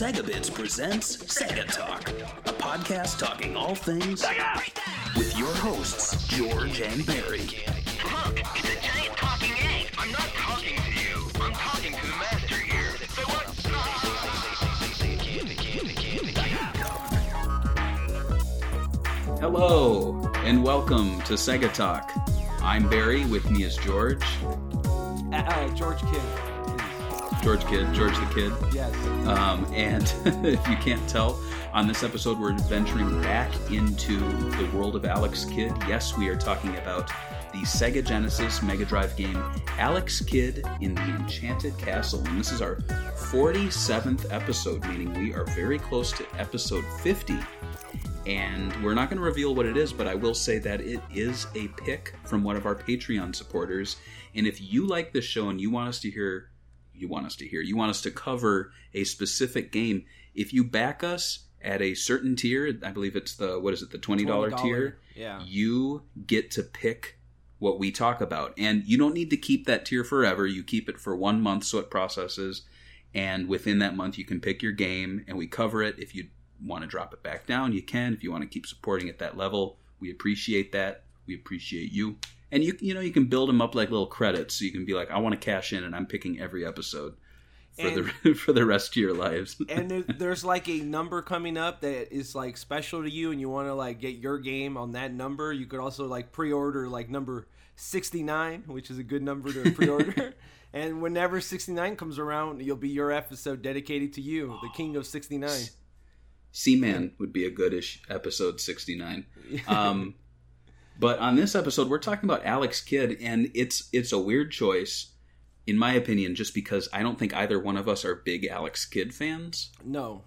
Segabits presents Sega Talk, a podcast talking all things Sega! with your hosts, George and Barry. Look, it's a giant talking egg. I'm not talking to you. I'm talking to the master here. So what? Hello, and welcome to Sega Talk. I'm Barry, with me is George. Uh, uh, George Kidd. George Kid, George the Kid. Yes. Um, and if you can't tell, on this episode, we're venturing back into the world of Alex Kidd. Yes, we are talking about the Sega Genesis Mega Drive game Alex Kidd in the Enchanted Castle. And this is our 47th episode, meaning we are very close to episode 50. And we're not going to reveal what it is, but I will say that it is a pick from one of our Patreon supporters. And if you like this show and you want us to hear you want us to hear. You want us to cover a specific game. If you back us at a certain tier, I believe it's the what is it, the twenty dollar tier. yeah. You get to pick what we talk about, and you don't need to keep that tier forever. You keep it for one month so it processes, and within that month you can pick your game, and we cover it. If you want to drop it back down, you can. If you want to keep supporting at that level, we appreciate that. We appreciate you. And you you know you can build them up like little credits, so you can be like, I want to cash in, and I'm picking every episode for the for the rest of your lives. and there's like a number coming up that is like special to you, and you want to like get your game on that number. You could also like pre-order like number 69, which is a good number to pre-order. and whenever 69 comes around, you'll be your episode dedicated to you, the king of 69. Seaman would be a goodish episode 69. Um, but on this episode, we're talking about Alex Kidd, and it's it's a weird choice, in my opinion, just because I don't think either one of us are big Alex Kidd fans. No.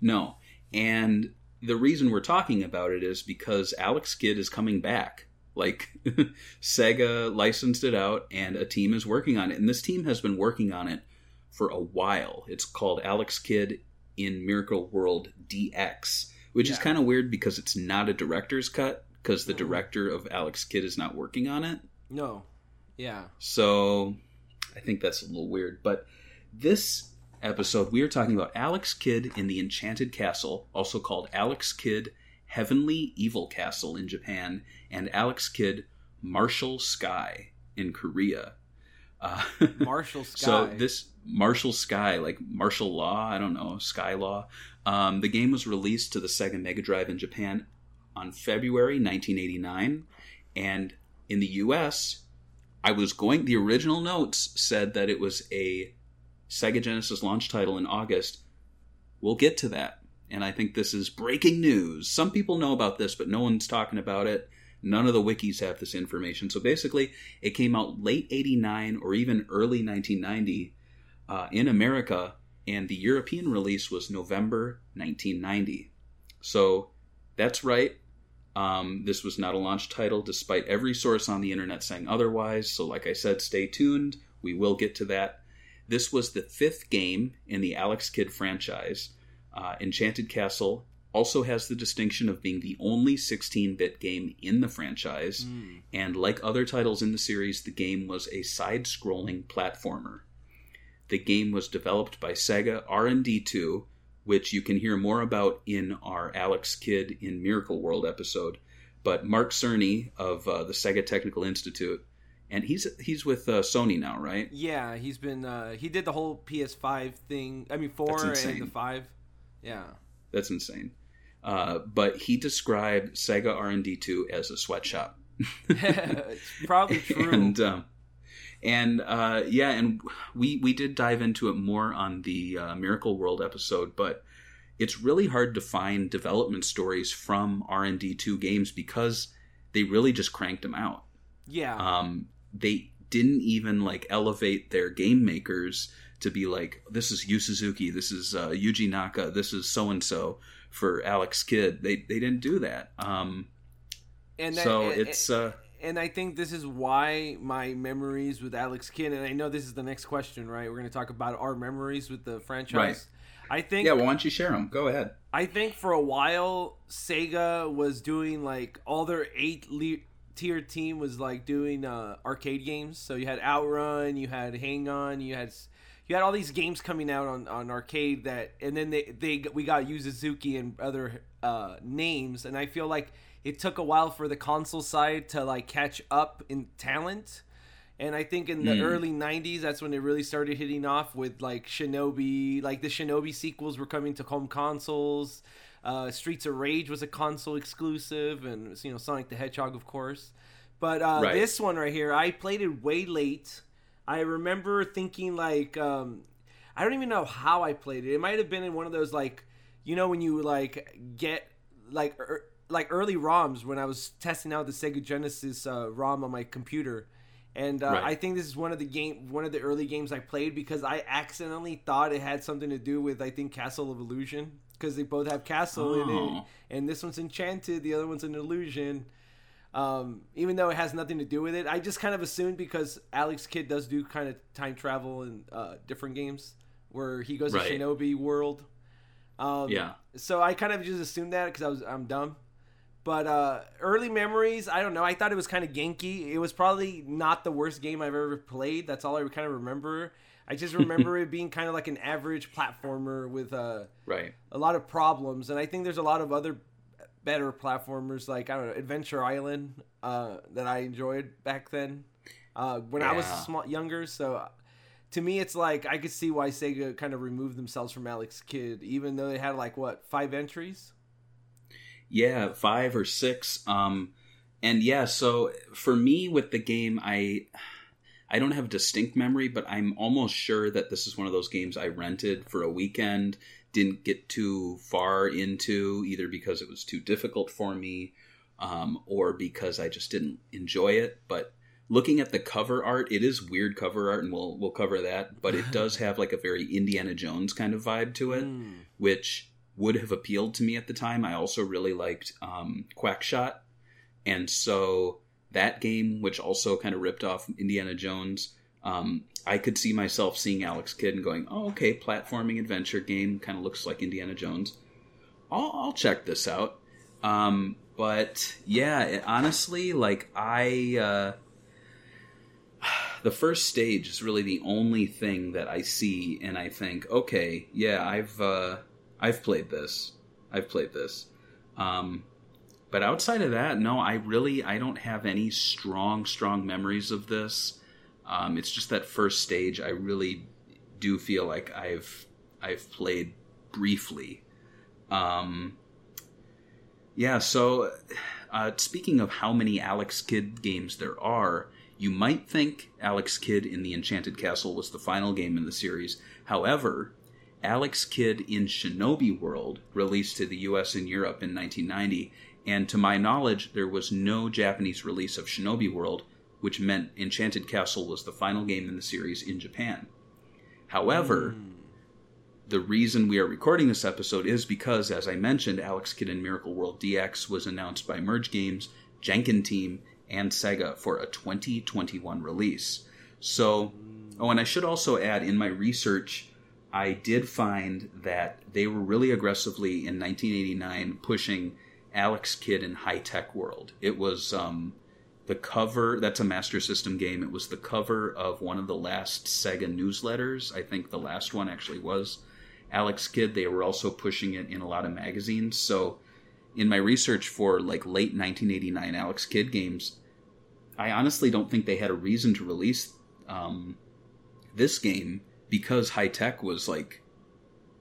No. And the reason we're talking about it is because Alex Kidd is coming back. Like, Sega licensed it out, and a team is working on it. And this team has been working on it for a while. It's called Alex Kidd in Miracle World DX, which is kind of weird because it's not a director's cut, because the director of Alex Kidd is not working on it. No. Yeah. So I think that's a little weird. But this episode, we are talking about Alex Kidd in the Enchanted Castle, also called Alex Kidd Heavenly Evil Castle in Japan, and Alex Kidd Martial Sky in Korea. Uh, Marshall Sky. so this Martial Sky, like martial law, I don't know, Sky Law. Um, the game was released to the Sega Mega Drive in Japan on February 1989, and in the U.S., I was going. The original notes said that it was a Sega Genesis launch title in August. We'll get to that, and I think this is breaking news. Some people know about this, but no one's talking about it. None of the wikis have this information. So basically, it came out late 89 or even early 1990 uh, in America, and the European release was November 1990. So that's right. Um, this was not a launch title, despite every source on the internet saying otherwise. So, like I said, stay tuned. We will get to that. This was the fifth game in the Alex Kidd franchise. Uh, Enchanted Castle also has the distinction of being the only 16 bit game in the franchise. Mm. And like other titles in the series, the game was a side scrolling platformer. The game was developed by Sega R&D 2, which you can hear more about in our Alex Kidd in Miracle World episode. But Mark Cerny of uh, the Sega Technical Institute, and he's he's with uh, Sony now, right? Yeah, he's been. Uh, he did the whole PS5 thing. I mean, four and the five. Yeah. That's insane. Uh, but he described Sega R&D 2 as a sweatshop. it's probably true. and um, and uh, yeah, and we we did dive into it more on the uh, Miracle World episode, but it's really hard to find development stories from R and D two games because they really just cranked them out. yeah. Um, they didn't even like elevate their game makers to be like, this is Yu Suzuki, this is uh, Yuji Naka, this is so and so for Alex Kidd. They they didn't do that. Um, and so and- it's uh, and I think this is why my memories with Alex Kidd, and I know this is the next question, right? We're going to talk about our memories with the franchise. Right. I think yeah. Well, why don't you share them? Go ahead. I think for a while Sega was doing like all their eight le- tier team was like doing uh, arcade games. So you had Outrun, you had Hang On, you had you had all these games coming out on, on arcade that, and then they, they we got Yu Suzuki and other uh, names, and I feel like it took a while for the console side to like catch up in talent. And I think in the Mm. early '90s, that's when it really started hitting off with like Shinobi. Like the Shinobi sequels were coming to home consoles. Uh, Streets of Rage was a console exclusive, and you know Sonic the Hedgehog, of course. But uh, Right. this one right here, I played it way late. I remember thinking like, um, I don't even know how I played it. It might have been in one of those like, you know, when you like get like er, like early ROMs when I was testing out the Sega Genesis uh, ROM on my computer. And uh, Right. I think this is one of the game, one of the early games I played because I accidentally thought it had something to do with I think Castle of Illusion because they both have castle in it, Oh. and this one's enchanted, the other one's an illusion. Um, even though it has nothing to do with it, I just kind of assumed because Alex Kidd does do kind of time travel in uh, different games where he goes Right. to Shinobi World. Um, Yeah. So I kind of just assumed that because I was I'm dumb. But uh, early memories, I don't know. I thought it was kind of ganky. It was probably not the worst game I've ever played. That's all I kind of remember. I just remember it being kind of like an average platformer with uh, Right. a lot of problems. And I think there's a lot of other better platformers, like I don't know, Adventure Island, uh, that I enjoyed back then uh, when I was small, younger. So to me, it's like I could see why Sega kind of removed themselves from Alex Kidd, even though they had like what five entries. Yeah, five or six. Um, and yeah, so for me with the game, I I don't have distinct memory, but I'm almost sure that this is one of those games I rented for a weekend. Didn't get too far into either because it was too difficult for me, um, or because I just didn't enjoy it. But looking at the cover art, it is weird cover art, and we'll we'll cover that. But it does have like a very Indiana Jones kind of vibe to it Mm. which would have appealed to me at the time. I also really liked um, Quackshot, and so that game, which also kind of ripped off Indiana Jones, um, I could see myself seeing Alex Kidd and going, "Oh, okay, platforming adventure game, kind of looks like Indiana Jones. I'll, I'll check this out." Um, but yeah, it- honestly, like I. Uh, the first stage is really the only thing that I see, and I think, okay, yeah, I've uh, I've played this, I've played this. Um, but outside of that, no, I really I don't have any strong strong memories of this. Um, it's just that first stage. I really do feel like I've I've played briefly. Um, yeah, so uh, speaking of how many Alex Kidd games there are, you might think Alex Kidd in the Enchanted Castle was the final game in the series. However, Alex Kidd in Shinobi World released to the US and Europe in 1990, and to my knowledge, there was no Japanese release of Shinobi World, which meant Enchanted Castle was the final game in the series in Japan. However, hmm. the reason we are recording this episode is because, as I mentioned, Alex Kidd in Miracle World DX was announced by Merge Games, Jankenteam, and Sega for a 2021 release. So, hmm. oh, and I should also add in my research, I did find that they were really aggressively in 1989 pushing Alex Kidd in High Tech World. It was um, the cover, that's a Master System game. It was the cover of one of the last Sega newsletters. I think the last one actually was Alex Kidd. They were also pushing it in a lot of magazines. So, in my research for like late 1989 Alex Kidd games, I honestly don't think they had a reason to release um, this game because High Tech was like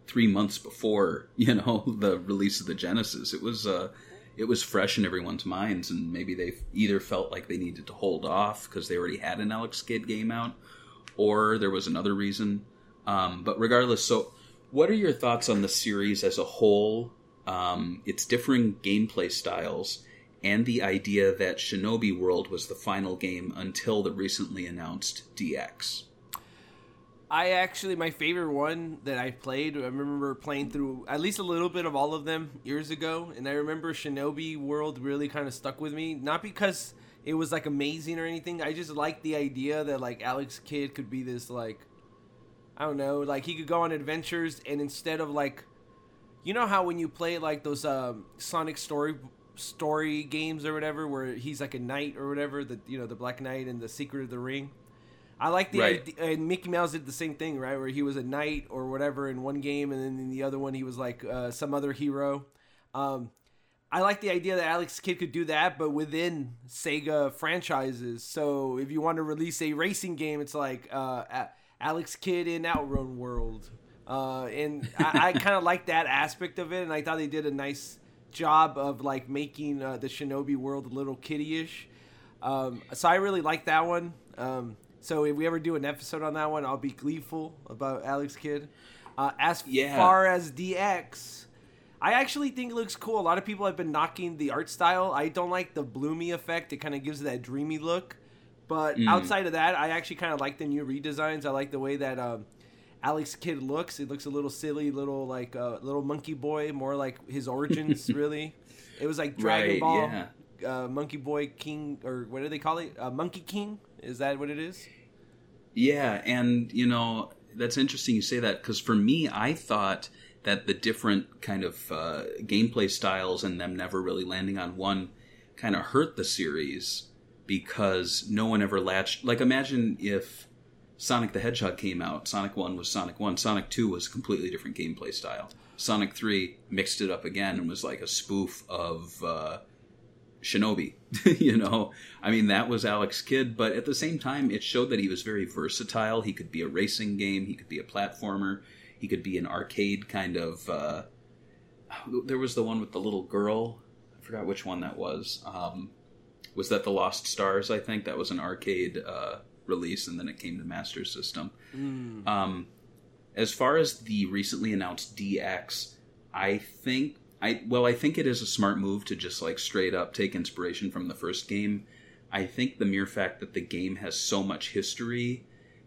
three months before you know the release of the Genesis. It was uh, it was fresh in everyone's minds, and maybe they either felt like they needed to hold off because they already had an Alex Kidd game out, or there was another reason. Um, but regardless, so what are your thoughts on the series as a whole? Um, its differing gameplay styles, and the idea that Shinobi World was the final game until the recently announced DX. I actually my favorite one that I played. I remember playing through at least a little bit of all of them years ago, and I remember Shinobi World really kind of stuck with me. Not because it was like amazing or anything. I just liked the idea that like Alex Kidd could be this like I don't know, like he could go on adventures and instead of like you know how when you play like those um, Sonic story story games or whatever where he's like a knight or whatever, the you know, the Black Knight and the Secret of the Ring. I like the Right. idea, and Mickey Mouse did the same thing, right? Where he was a knight or whatever in one game, and then in the other one he was like uh, some other hero. Um, I like the idea that Alex Kidd could do that, but within Sega franchises. So if you want to release a racing game, it's like uh, Alex Kidd in Outrun World, uh, and I, I kind of like that aspect of it, and I thought they did a nice job of like making uh, the Shinobi world a little kiddie-ish. Um, so I really like that one. Um, so if we ever do an episode on that one, I'll be gleeful about Alex Kidd. Uh, as Yeah. far as DX, I actually think it looks cool. A lot of people have been knocking the art style. I don't like the bloomy effect. It kind of gives it that dreamy look. But Mm. outside of that, I actually kind of like the new redesigns. I like the way that um, Alex Kidd looks. It looks a little silly, little like uh, little monkey boy, more like his origins. really, it was like Dragon Right, Ball, yeah. uh, Monkey Boy King, or what do they call it? Uh, Monkey King. Is that what it is? Yeah, and you know that's interesting you say that because for me, I thought that the different kind of uh, gameplay styles and them never really landing on one kind of hurt the series because no one ever latched. Like, imagine if Sonic the Hedgehog came out. Sonic One was Sonic One. Sonic Two was a completely different gameplay style. Sonic Three mixed it up again and was like a spoof of. Uh, Shinobi. you know, I mean, that was Alex Kidd, but at the same time, it showed that he was very versatile. He could be a racing game, he could be a platformer, he could be an arcade kind of. Uh, there was the one with the little girl. I forgot which one that was. Um, was that the Lost Stars? I think that was an arcade uh, release, and then it came to Master System. Um, as far as the recently announced DX, I think I well, I think it is a smart move to just like straight up take inspiration from the first game. I think the mere fact that the game has so much history,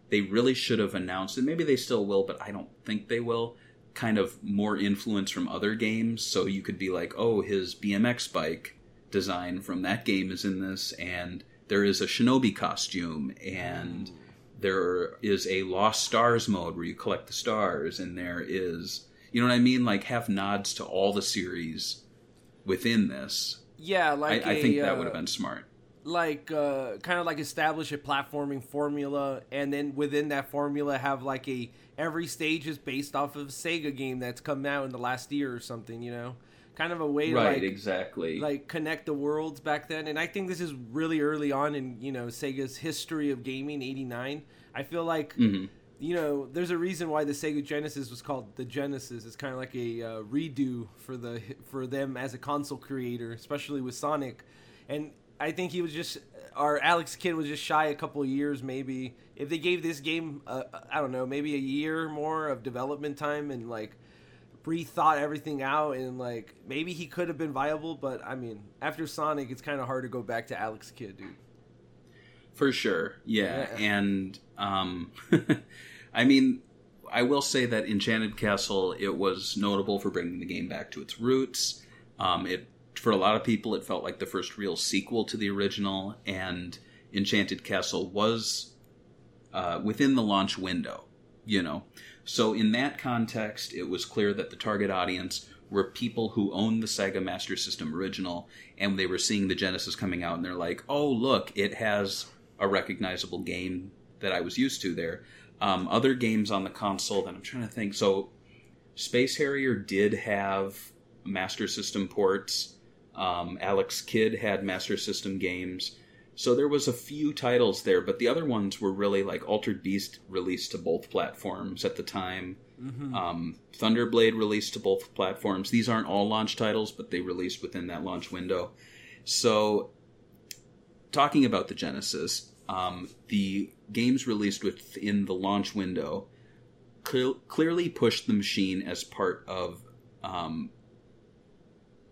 they really should have announced, and maybe they still will, but I don't think they will. Kind of more influence from other games, so you could be like, oh, his BMX bike design from that game is in this, and there is a Shinobi costume, and there is a Lost Stars mode where you collect the stars, and there is, you know what I mean? Like, have nods to all the series within this. Yeah, like I think that uh, would have been smart. like uh, kind of like establish a platforming formula, and then within that formula have like a every stage is based off of a Sega game that's come out in the last year or something. You know, kind of a way to Right, like exactly. like connect the worlds back then. And I think this is really early on in you know Sega's history of gaming. '89. I feel like. Mhm. You know, there's a reason why the Sega Genesis was called the Genesis. It's kind of like a uh, redo for the for them as a console creator, especially with Sonic. And I think he was just, our Alex Kidd was just shy a couple years, maybe. If they gave this game, uh, I don't know, maybe a year more of development time and like rethought everything out, and like maybe he could have been viable. But I mean, after Sonic, it's kind of hard to go back to Alex Kidd, dude. For sure, yeah. Yeah. And um, I mean, I will say that Enchanted Castle it was notable for bringing the game back to its roots. Um, it for a lot of people, it felt like the first real sequel to the original, and Enchanted Castle was uh, within the launch window. You know, so in that context, it was clear that the target audience were people who owned the Sega Master System original, and they were seeing the Genesis coming out, and they're like, "Oh, look, it has a recognizable game that I was used to there." Um, other games on the console that I'm trying to think. So, Space Harrier did have Master System ports. Um, Alex Kidd had Master System games. So there was a few titles there, but the other ones were really like Altered Beast released to both platforms at the time. Um, Thunderblade released to both platforms. These aren't all launch titles, but they released within that launch window. So, talking about the Genesis, um, the games released within the launch window clear, clearly pushed the machine as part of um,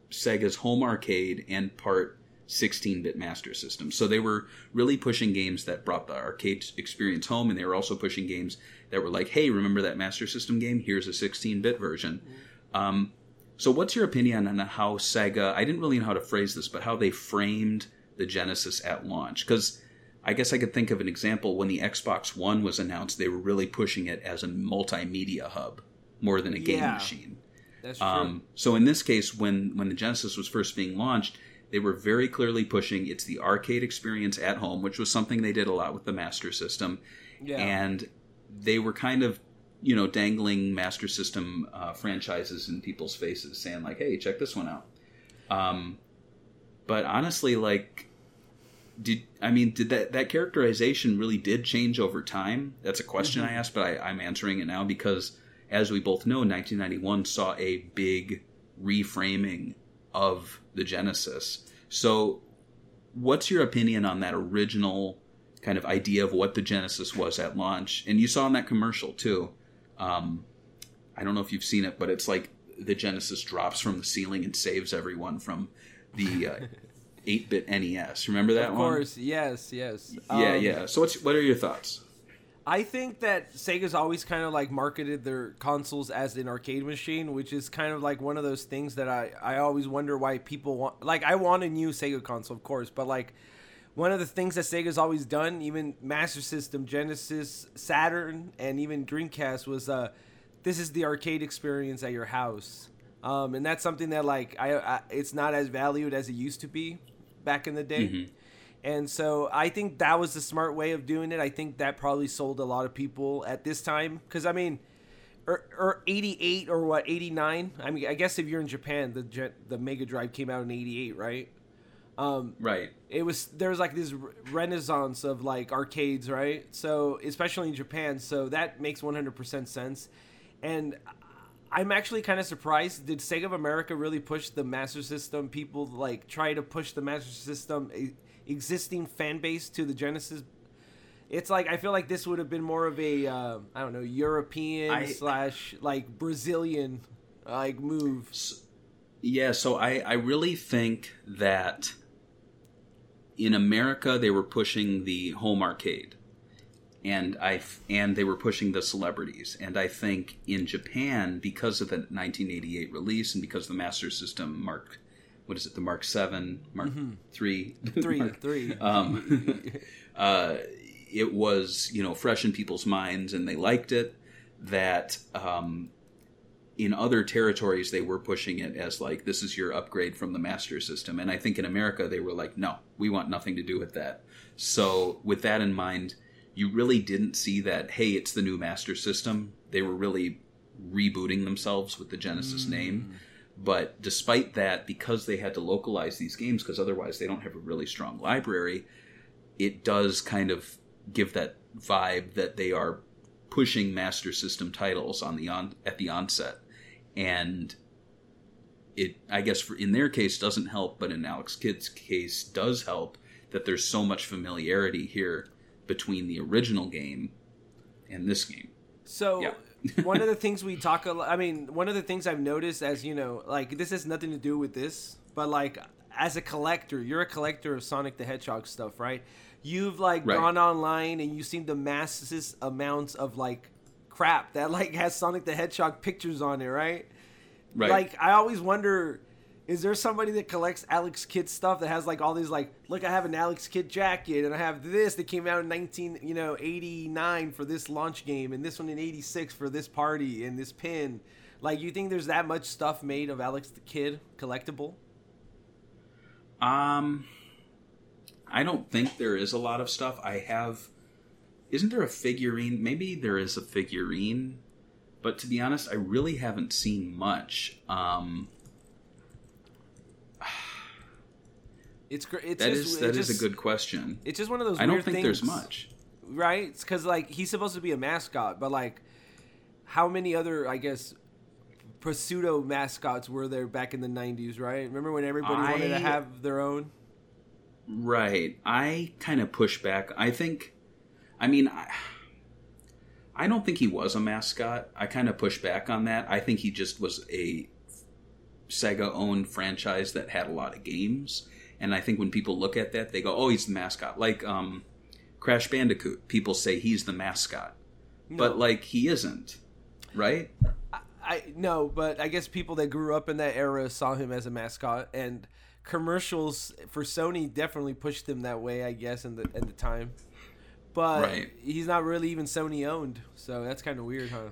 Sega's home arcade and part 16-bit Master System. So they were really pushing games that brought the arcade experience home, and they were also pushing games that were like, "Hey, remember that Master System game? Here's a 16-bit version." Um, so, what's your opinion on how Sega? I didn't really know how to phrase this, but how they framed the Genesis at launch? Because I guess I could think of an example when the Xbox One was announced. They were really pushing it as a multimedia hub more than a game Yeah. machine. That's true. Um, so in this case, when when the Genesis was first being launched, they were very clearly pushing it's the arcade experience at home, which was something they did a lot with the Master System, Yeah. and they were kind of you know dangling Master System uh, franchises in people's faces, saying like, "Hey, check this one out." Um, but honestly, like, did I mean did that that characterization really did change over time? That's a question I asked, but I, I'm answering it now because, as we both know, 1991 saw a big reframing of the Genesis. So, what's your opinion on that original kind of idea of what the Genesis was at launch? And you saw in that commercial too. Um, I don't know if you've seen it, but it's like the Genesis drops from the ceiling and saves everyone from the uh, 8-bit NES. Remember that one? Of one? course, yes, yes. Yeah, Um, yeah. So what's what are your thoughts? I think that Sega's always kind of like marketed their consoles as an arcade machine, which is kind of like one of those things that I, I always wonder why people want. Like, I want a new Sega console, of course, but like one of the things that Sega's always done, even Master System, Genesis, Saturn, and even Dreamcast, was uh, this is the arcade experience at your house. Um, and that's something that like I, I it's not as valued as it used to be back in the day. And so I think that was the smart way of doing it. I think that probably sold a lot of people at this time because I mean, or, or 88 or what 89. I mean, I guess if you're in Japan, the the Mega Drive came out in 88, right? Um, Right. It was there was like this renaissance of like arcades, right? So especially in Japan, so that makes 100% sense. And I'm actually kind of surprised. Did Sega of America really push the Master System? People like try to push the Master System existing fan base to the Genesis. It's like I feel like this would have been more of a uh, I don't know European I- slash like Brazilian like move. Yeah, so I, I really think that in America they were pushing the home arcade, and I f- and they were pushing the celebrities, and I think in Japan because of the 1988 release and because the Master System Mark, what is it, the Mark Seven, Mark Three, Three, Mark- three. um, uh, it was you know fresh in people's minds and they liked it that um, in other territories they were pushing it as like this is your upgrade from the master system. And i think in america they were like no we want nothing to do with that. So with that in mind you really didn't see that hey it's the new master system. They were really rebooting themselves with the genesis mm. name. But despite that because they had to localize these games because otherwise they don't have a really strong library it does kind of give that vibe that they are pushing master system titles on the on at the onset. And it i guess for in their case doesn't help but in alex kidd's case does help that there's so much familiarity here between the original game and this game So Yeah. one of the things we talk a lot, I mean, one of the things I've noticed as you know, like this has nothing to do with this, but like as a collector, you're a collector of Sonic the Hedgehog stuff, right? You've like Right. gone online and you've seen the massive amounts of like crap that like has Sonic the Hedgehog pictures on it, right? right Like I always wonder, is there somebody that collects Alex Kidd stuff that has like all these like, look, I have an Alex Kidd jacket and I have this that came out in nineteen, you know, eighty nine for this launch game and this one in eighty six for this party and this pin. Like, you think there's that much stuff made of Alex the Kid collectible? um i don't think there is a lot of stuff i have isn't there a figurine maybe there is a figurine but to be honest i really haven't seen much um It's gr- it's that just, is that is a good question It's just one of those. i don't think things, there's much right? It's because like he's supposed to be a mascot, but like, how many other I guess pseudo mascots were there back in the '90s? Right? Remember when everybody wanted to have their own? Right. I kind of push back. I think, I mean, I, I don't think he was a mascot. I kind of push back on that. I think he just was a Sega owned franchise that had a lot of games. And I think when people look at that, they go, oh, he's the mascot. Like um, Crash Bandicoot, people say he's the mascot. But, like, he isn't. Right? I no, but I guess people that grew up in that era saw him as a mascot, and commercials for Sony definitely pushed him that way. I guess in the in the time, but Right. he's not really even Sony owned, so that's kind of weird, huh?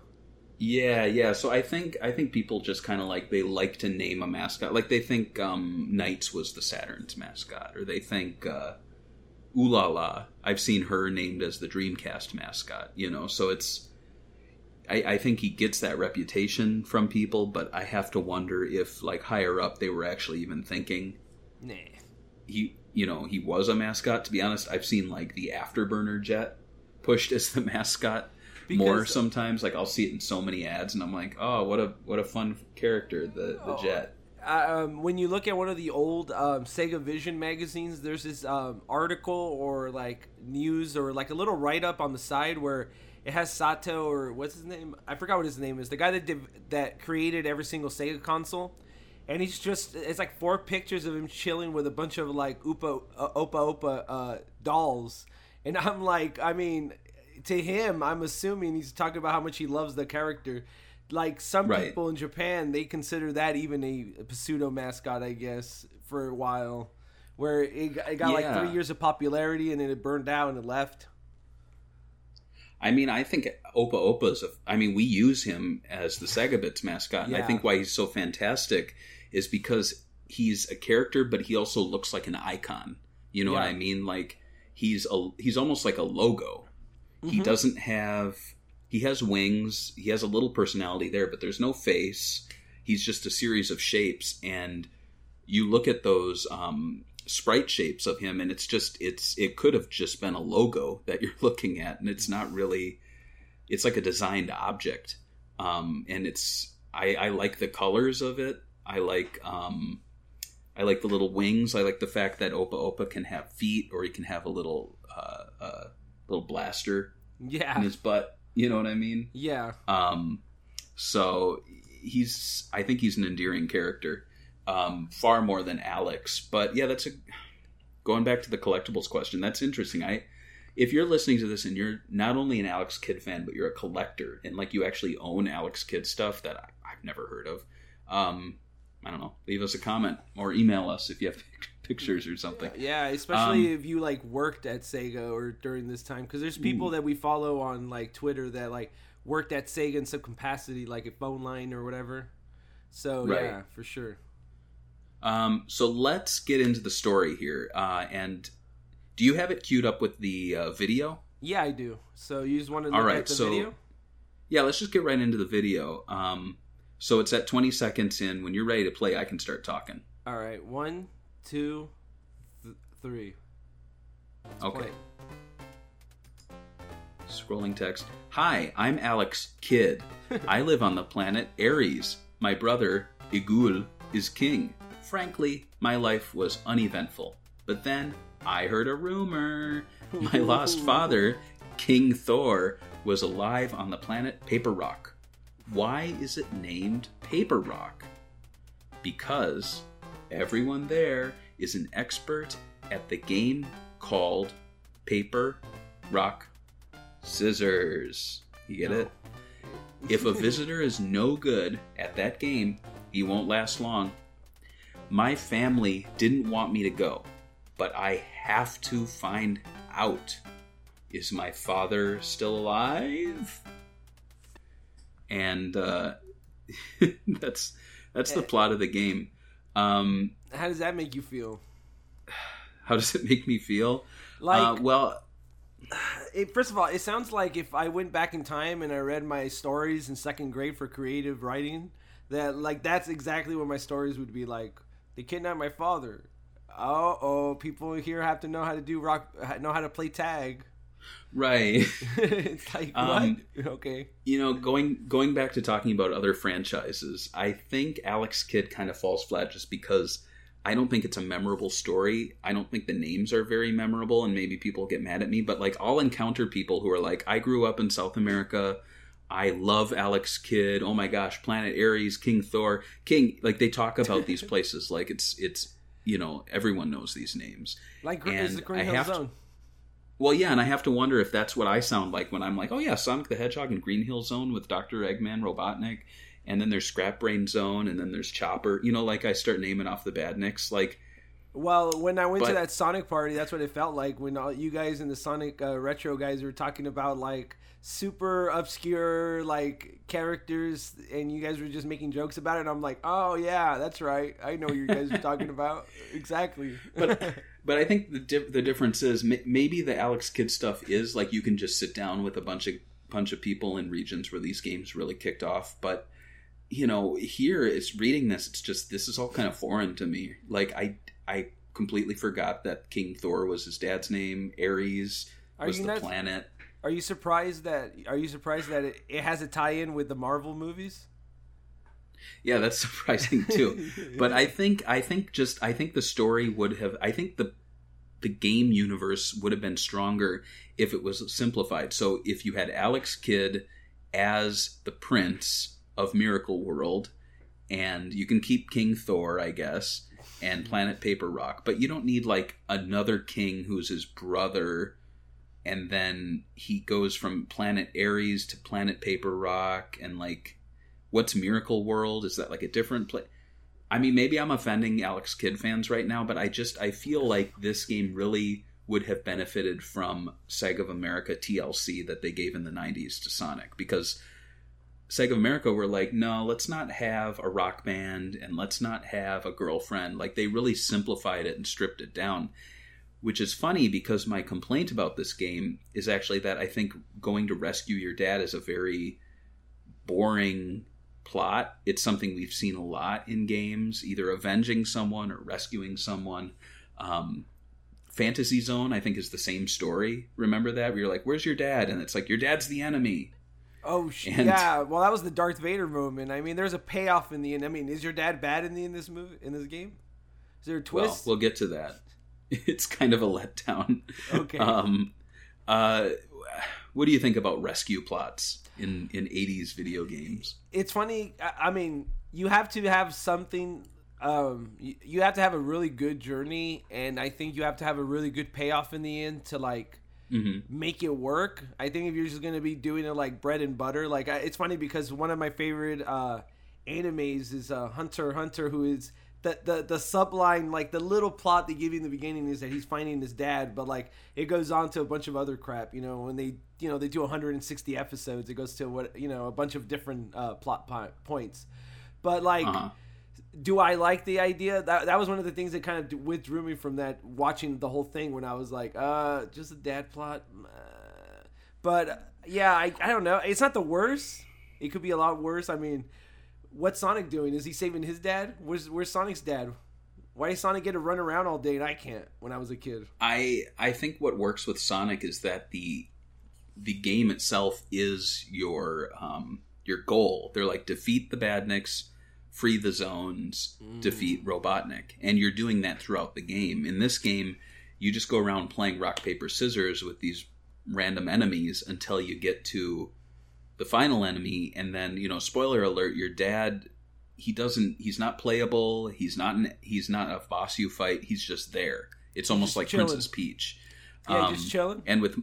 Yeah, yeah. So I think I think people just kind of like they like to name a mascot. Like they think um, NiGHTS was the Saturn's mascot, or they think uh, Ulala, I've seen her named as the Dreamcast mascot. You know, so it's. I, I think he gets that reputation from people, but I have to wonder if, like higher up, they were actually even thinking Nah. he you know he was a mascot to be honest i've seen like the afterburner jet pushed as the mascot more sometimes like i'll see it in so many ads and i'm like oh what a what a fun character the the Oh. jet um, when you look at one of the old um, Sega Vision magazines, there's this um, article or like news or like a little write up on the side where it has Sato or what's his name? I forgot what his name is. The guy that div- that created every single Sega console, and he's just it's like four pictures of him chilling with a bunch of like Oopa uh, Opa Opa uh, dolls, and I'm like, I mean, to him, I'm assuming he's talking about how much he loves the character. Like some Right. people in Japan, they consider that even a, pseudo mascot, I guess, for a while, where it, got- it got like three years of popularity and then it burned out and it left. i mean i think opa opa's a, i mean we use him as the segabits mascot and i think why he's so fantastic is because he's a character but he also looks like an icon. You know what i mean? Like he's a he's almost like a logo he Mhm. doesn't have he has wings he has a little personality there but there's no face. He's just a series of shapes and you look at those um, sprite shapes of him and it's just it's it could have just been a logo that you're looking at and it's not really it's like a designed object. Um, and it's I, I like the colors of it. I like um, i like the little wings. I like the fact that opa opa can have feet or he can have a little uh, uh, little blaster Yeah, in his butt. You know what I mean? yeah, Um, so he's, I think he's an endearing character, um, far more than Alex. But yeah, that's a going back to the collectibles question. That's interesting. I, if you're listening to this and you're not only an Alex Kidd fan, but you're a collector and like you actually own Alex Kidd stuff that I, I've never heard of, um, I don't know. Leave us a comment or email us if you have pictures or something. yeah. Especially Um, if you like worked at Sega or during this time, because there's people that we follow on like Twitter that like worked at Sega in some capacity, like a Phone Line or whatever. So Right. yeah, for sure. Um, so let's get into the story here. Uh, and do you have it queued up with the uh, video? Yeah, I do. So you just want to look All right, at the so- video? Yeah, let's just get right into the video. Um, so it's at 20 seconds in. When you're ready to play, I can start talking. All right, one, two, th- three. Okay. Play. Scrolling text. Hi, I'm Alex Kidd. I live on the planet Aries. My brother, Igul, is king. Frankly, my life was uneventful. But then I heard a rumor. My lost father, King Thor, was alive on the planet Paper Rock. Why is it named Paper Rock? Because everyone there is an expert at the game called Paper Rock Scissors. You get No. it? If a visitor is no good at that game, he won't last long. My family didn't want me to go, but I have to find out. Is my father still alive? And uh, that's that's the plot of the game. Um, How does that make you feel? how does it make me feel? Like, uh, well, it, first of all, it sounds like if I went back in time and I read my stories in second grade for creative writing, that like that's exactly what my stories would be like. They kidnapped my father. Oh, oh, people here have to know how to do rock, know how to play tag. Right. it's like Um, what? Okay. you know, going going back to talking about other franchises, I think Alex Kidd kind of falls flat just because I don't think it's a memorable story. I don't think the names are very memorable, and maybe people get mad at me. But like, I'll encounter people who are like, "I grew up in South America. I love Alex Kidd. Oh my gosh, Planet Aries, King Thor, King." Like they talk about these places like it's it's you know everyone knows these names. Like Gr- is the Green Hill have to- Zone? Well, yeah, and I have to wonder if that's what I sound like when I'm like, oh yeah, Sonic the Hedgehog and Green Hill Zone with Doctor Eggman, Robotnik, and then there's Scrap Brain Zone, and then there's Chopper. You know, like I start naming off the badniks. Like, Well, when I went to that Sonic party, that's what it felt like when all you guys and the Sonic uh, retro guys were talking about like super obscure like characters, and you guys were just making jokes about it. And I'm like, oh yeah, that's right. I know what you guys are talking about exactly. but but I think the di- the difference is ma- maybe the Alex Kidd stuff is like you can just sit down with a bunch of bunch of people in regions where these games really kicked off, but you know here it's reading this it's just this is all kind of foreign to me like i i completely forgot that king thor was his dad's name aries Are was the not- planet Are you surprised that? Are you surprised that it, it has a tie-in with the Marvel movies? yeah that's surprising too but i think i think just i think the story would have i think the the game universe would have been stronger if it was simplified so if you had alex kidd as the prince of miracle world and you can keep king thor i guess and planet paper rock but you don't need like another king who's his brother and then he goes from planet aries to planet paper rock and like what's miracle world? Is that like a different place i mean maybe i'm offending alex kidd fans right now but i just i feel like this game really would have benefited from sega of america tlc that they gave in the 90s to sonic because Sega of America were like, no, let's not have a rock band and let's not have a girlfriend. Like they really simplified it and stripped it down, which is funny because my complaint about this game is actually that I think going to rescue your dad is a very boring plot. It's something we've seen a lot in games, either avenging someone or rescuing someone. Um, Fantasy Zone, I think, is the same story. Remember that? Where you're like, "Where's your dad?" and it's like, "Your dad's the enemy." Oh shit! Yeah, well that was the Darth Vader moment. I mean, there's a payoff in the end. I mean, is your dad bad in the in this movie in this game? Is there a twist? Well, we'll get to that. It's kind of a letdown. okay. Um, uh, what do you think about rescue plots in in '80s video games? it's funny. I, I mean, you have to have something. Um, you, you have to have a really good journey, and I think you have to have a really good payoff in the end to like hmm make it work. I think if you're just gonna be doing it like bread and butter, like I, it's funny because one of my favorite uh, animes is uh, Hunter Hunter, who is the, the the subline, like the little plot they give you in the beginning is that he's finding his dad, but like it goes on to a bunch of other crap. You know, when they you know they do 160 episodes, it goes to what you know a bunch of different uh, plot po- points. But like Uh-huh. Do I like the idea? That that was one of the things that kind of withdrew me from that watching the whole thing when I was like, uh, just a dad plot. But yeah, I, I don't know. It's not the worst. It could be a lot worse. I mean, what's Sonic doing? Is he saving his dad? Where's where's Sonic's dad? Why does Sonic get to run around all day and I can't when I was a kid? I I think what works with Sonic is that the the game itself is your um, your goal. They're like defeat the Badniks, free the zones, defeat Robotnik, and you're doing that throughout the game. In this game, you just go around playing rock paper scissors with these random enemies until you get to the final enemy, and then you know, spoiler alert, your dad. He doesn't. He's not playable. He's not. An, he's not a boss you fight. He's just there. It's almost just like chilling. Princess Peach. Yeah, Um, just chilling. and with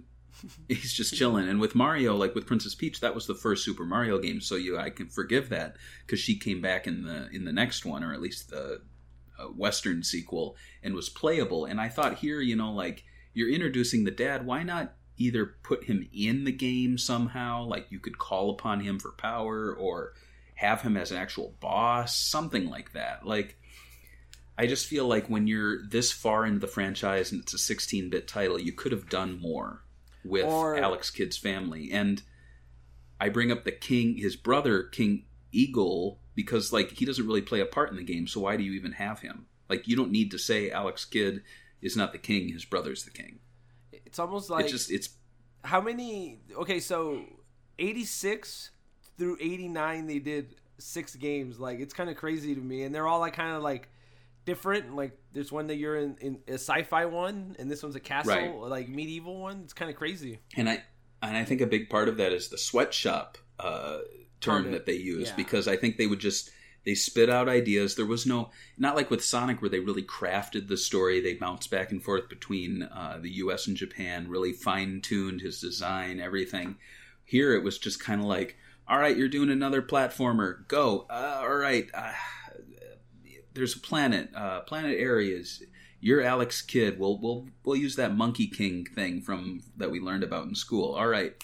he's just chilling. And with mario like with princess peach that was the first super mario game. So you i can forgive that because she came back in the in the next one or at least the uh, western sequel and was playable. And i thought here you know like you're introducing the dad. Why not either put him in the game somehow? Like you could call upon him for power or have him as an actual boss something like that. Like I just feel like when you're this far into the franchise and it's a 16-bit title, you could have done more with Or- Alex Kidd's family. And I bring up the king, his brother, King Eagle, because like he doesn't really play a part in the game. So why do you even have him? Like you don't need to say Alex Kidd is not the king; his brother's the king. It's almost like it's just it's how many okay so 86 through 89 they did six games like it's kind of crazy to me and they're all like kind of like different like there's one that you're in, in a sci-fi one and this one's a castle Right. like medieval one it's kind of crazy and I and I think a big part of that is the sweatshop uh, term that they use yeah. because I think they would just they spit out ideas. There was no not like with Sonic where they really crafted the story. They bounced back and forth between uh, the U.S. and Japan, really fine tuned his design, everything. Here it was just kind of like, all right, you're doing another platformer, go. Uh, all right, uh, there's a planet, uh, planet Aries. you're Alex Kidd. We'll we'll we'll use that Monkey King thing from that we learned about in school. All right,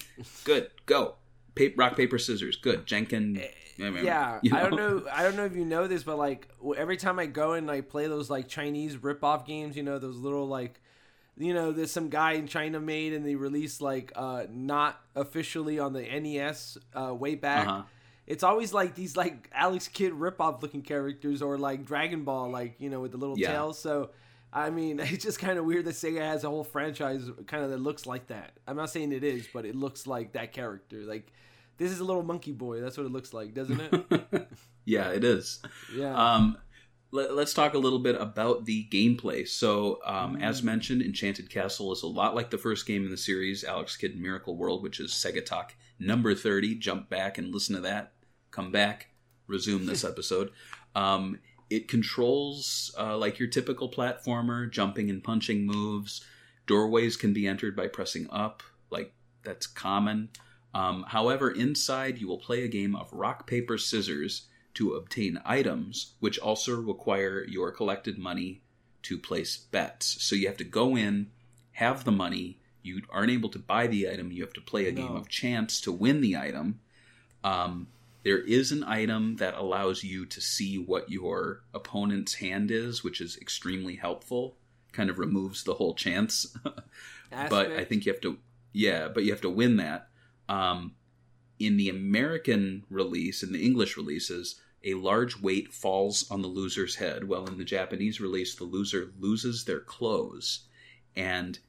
good, go. Rock paper scissors. Good. Janken. Yeah, you I don't know. I don't know if you know this, but like every time I go and I play those like Chinese rip-off games, you know, those little like, you know, there's some guy in China made and they released like uh not officially on the NES uh way back. Uh-huh. It's always like these like Alex Kidd rip-off looking characters or like Dragon Ball, like you know, with the little Yeah. tails. So. I mean, it's just kind of weird that Sega has a whole franchise kind of that looks like that. I'm not saying it is, but it looks like that character. Like, this is a little monkey boy. That's what it looks like, doesn't it? yeah, it is. Yeah. Um, let, us talk a little bit about the gameplay. So, um, as mentioned, Enchanted Castle is a lot like the first game in the series, Alex Kidd Miracle World, which is Sega Talk number 30. Jump back and listen to that. Come back, resume this episode. Um, it controls uh, like your typical platformer, jumping and punching moves. Doorways can be entered by pressing up, like that's common. Um, however, inside you will play a game of rock, paper, scissors to obtain items, which also require your collected money to place bets. So you have to go in, have the money. You aren't able to buy the item. You have to play a game of chance to win the item. Um, there is an item that allows you to see what your opponent's hand is, which is extremely helpful. Kind of removes the whole chance. but I think you have to, yeah, but you have to win that. Um, in the American release, in the English releases, a large weight falls on the loser's head. Well, in the Japanese release, the loser loses their clothes. And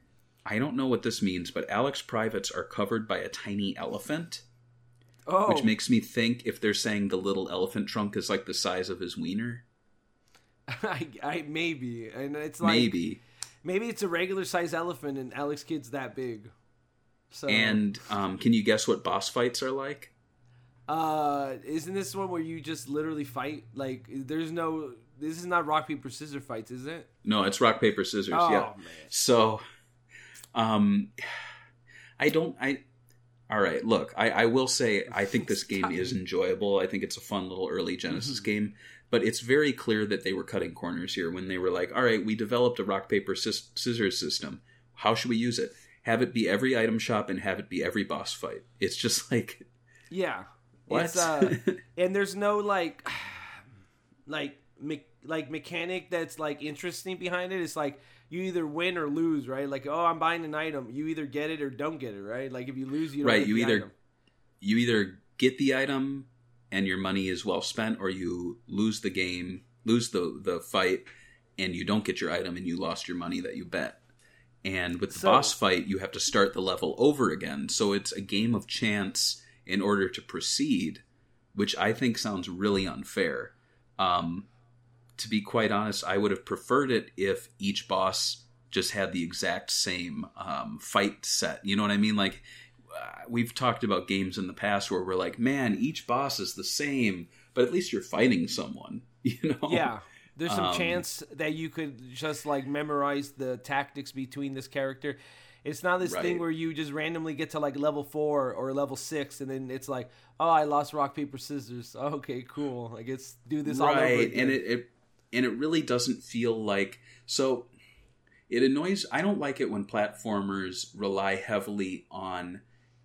I don't know what this means, but Alex Privates are covered by a tiny elephant, oh, which makes me think if they're saying the little elephant trunk is like the size of his wiener, I, I maybe, and it's like maybe. maybe it's a regular size elephant, and Alex Kidd's that big. So, And um, can you guess what boss fights are like? uh, isn't this one where you just literally fight? Like, there's no. This is not rock paper scissors fights, is it? No, it's rock paper scissors. oh yeah. man. So, um, I don't. I all right. Look, I, I will say I think this game is enjoyable. I think it's a fun little early Genesis game, but it's very clear that they were cutting corners here when they were like, "All right, we developed a rock paper scissors system. How should we use it? Have it be every item shop and have it be every boss fight. It's just like Yeah. what? It's, uh, and there's no like, like, me- like mechanic that's like interesting behind it. It's like you either win or lose, right? Like, oh, I'm buying an item. You either get it or don't get it, right? Like if you lose, you don't Right, get you the either- item. you either get the item and your money is well spent or you lose the game lose the the fight and you don't get your item and you lost your money that you bet and with the So- boss fight you have to start the level over again so it's a game of chance in order to proceed which i think sounds really unfair um, to be quite honest i would have preferred it if each boss just had the exact same um, fight set you know what i mean like uh, we've talked about games in the past where we're like, man, each boss is the same, but at least you're fighting someone, you know? Yeah. There's some Um, chance that you could just like memorize the tactics between this character. It's not this thing where you just randomly get to like level four or level six, and then it's like, oh, I lost rock paper scissors. okay, cool. I guess do this all over right, again. and it, it and it really doesn't feel like so. It annoys. I don't like it when platformers rely heavily on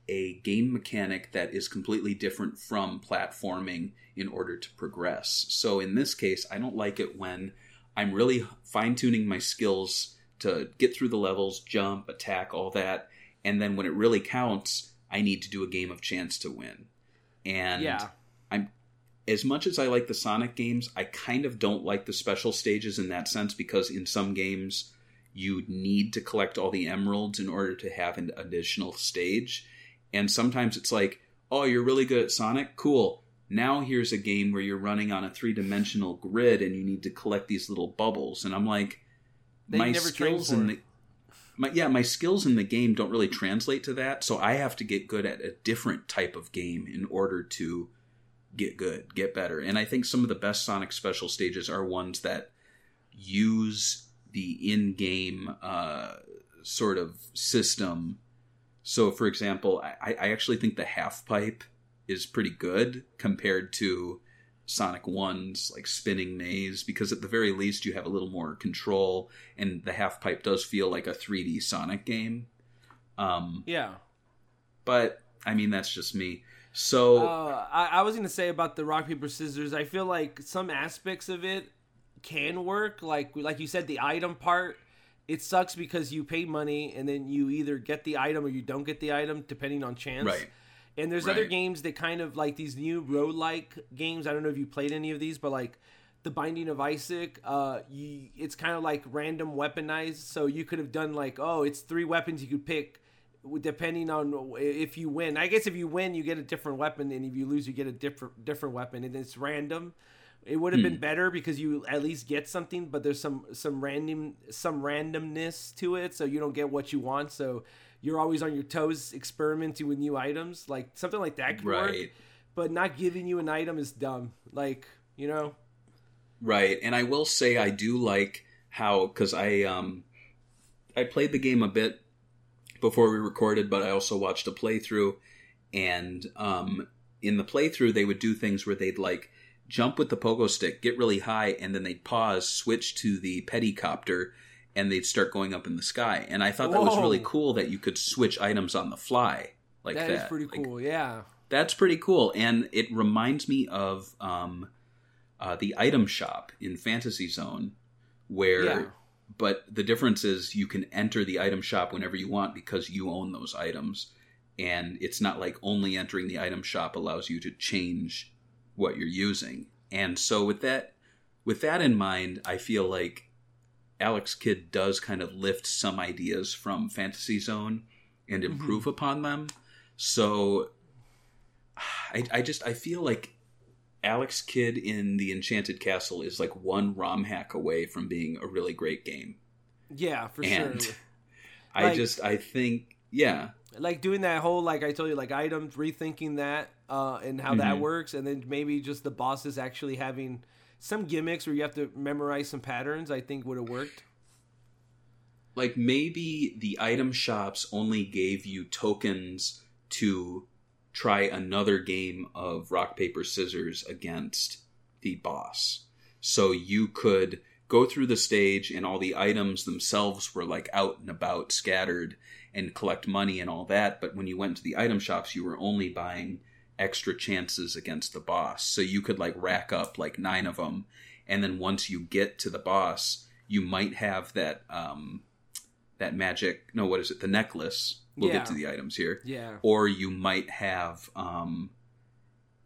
a game mechanic that is completely different from platforming in order to progress. So in this case, I don't like it when I'm really fine tuning my skills to get through the levels, jump, attack, all that, and then when it really counts, I need to do a game of chance to win. And yeah, I'm as much as I like the Sonic games, I kind of don't like the special stages in that sense because in some games you need to collect all the emeralds in order to have an additional stage. And sometimes it's like, oh, you're really good at Sonic? Cool. Now here's a game where you're running on a three dimensional grid and you need to collect these little bubbles. And I'm like, you my skills in the my yeah, my skills in the game don't really translate to that, so I have to get good at a different type of game in order to get good, get better. And I think some of the best Sonic special stages are ones that use the in-game uh, sort of system. So, for example, I, I actually think the half pipe is pretty good compared to Sonic 1's like spinning maze because at the very least you have a little more control and the half pipe does feel like a 3D Sonic game. Um, Yeah. but I mean that's just me. So Uh, I, I was gonna say about the rock paper scissors. I feel like some aspects of it can work. Like like you said, the item part. It sucks because you pay money and then you either get the item or you don't get the item depending on chance. right. And there's other games that kind of like these new rogue-like games. I don't know if you played any of these, but like the Binding of Isaac, uh, you, it's kind of like random weaponized. So you could have done like, oh, it's three weapons you could pick, depending on if you win. I guess if you win, you get a different weapon, and if you lose, you get a different different weapon, and it's random. It would have been better because you at least get something, but there's some some random some randomness to it, so you don't get what you want. So you're always on your toes experimenting with new items. Like something like that could work, Right. but not giving you an item is dumb. Like you know, Right, and I will say I do like how because I um I played the game a bit before we recorded, but I also watched a playthrough, and um in the playthrough they would do things where they'd like jump with the pogo stick, get really high, and then they'd pause, switch to the pedicopter, and they'd start going up in the sky. And I thought that was really cool that you could switch items on the fly like that. that is pretty Like, cool. yeah. that's pretty cool and it reminds me of um, uh, the item shop in fantasy zone where Yeah. But the difference is you can enter the item shop whenever you want because you own those items. And it's not like only entering the item shop allows you to change what you're using. And so with that with that in mind i feel like alex kidd does kind of lift some ideas from fantasy zone and improve mm-hmm. upon them. So I, I just I feel like Alex Kidd in the Enchanted Castle is like one ROM hack away from being a really great game. Yeah, for and sure. I Like- just I think yeah. like doing that whole like I told you like items rethinking that uh and how that Mhm. works and then maybe just the bosses actually having some gimmicks where you have to memorize some patterns I think would have worked. Like maybe the item shops only gave you tokens to try another game of rock paper scissors against the boss. So you could go through the stage and all the items themselves were like out and about scattered and collect money and all that, but when you went to the item shops you were only buying extra chances against the boss. So you could like rack up like 9 of them and then once you get to the boss, you might have that um that magic no what is it the necklace we'll Yeah. get to the items here Yeah. or you might have um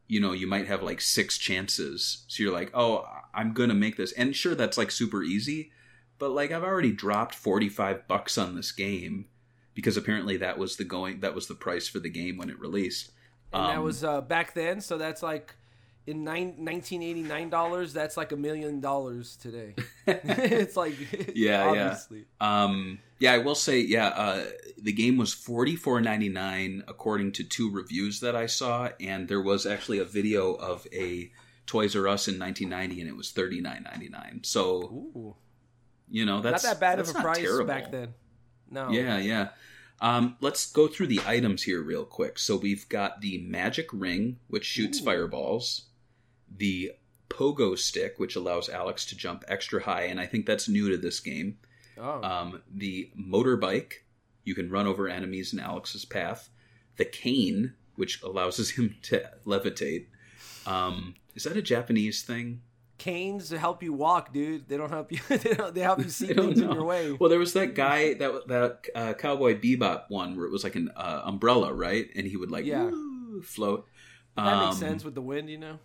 you know you might have like six chances so you're like oh i'm gonna make this and sure that's like super easy but like i've already dropped 45 bucks on this game because apparently that was the going that was the price for the game when it released And that Um, was uh back then so that's like in nine, 1989 dollars that's like a million dollars today. it's like Yeah, yeah. Um, yeah, I will say, yeah, uh, the game was forty four ninety nine according to two reviews that I saw, and there was actually a video of a Toys R Us in nineteen ninety, and it was thirty nine ninety nine. So Ooh. you know that's not that bad of a price terrible. back then. No. Yeah, yeah. Um, let's go through the items here real quick. So we've got the magic ring, which shoots Ooh. fireballs, the pogo stick, which allows Alex to jump extra high, and I think that's new to this game. Oh. Um, the motorbike, you can run over enemies in Alex's path. The cane, which allows him to levitate. Um, is that a Japanese thing? Canes to help you walk, dude. They don't help you. they, don't, they help you see things in your way. Well, there was that guy that that uh, Cowboy Bebop one where it was like an uh, umbrella, right? And he would like Yeah. float. that makes Um, sense with the wind, you know.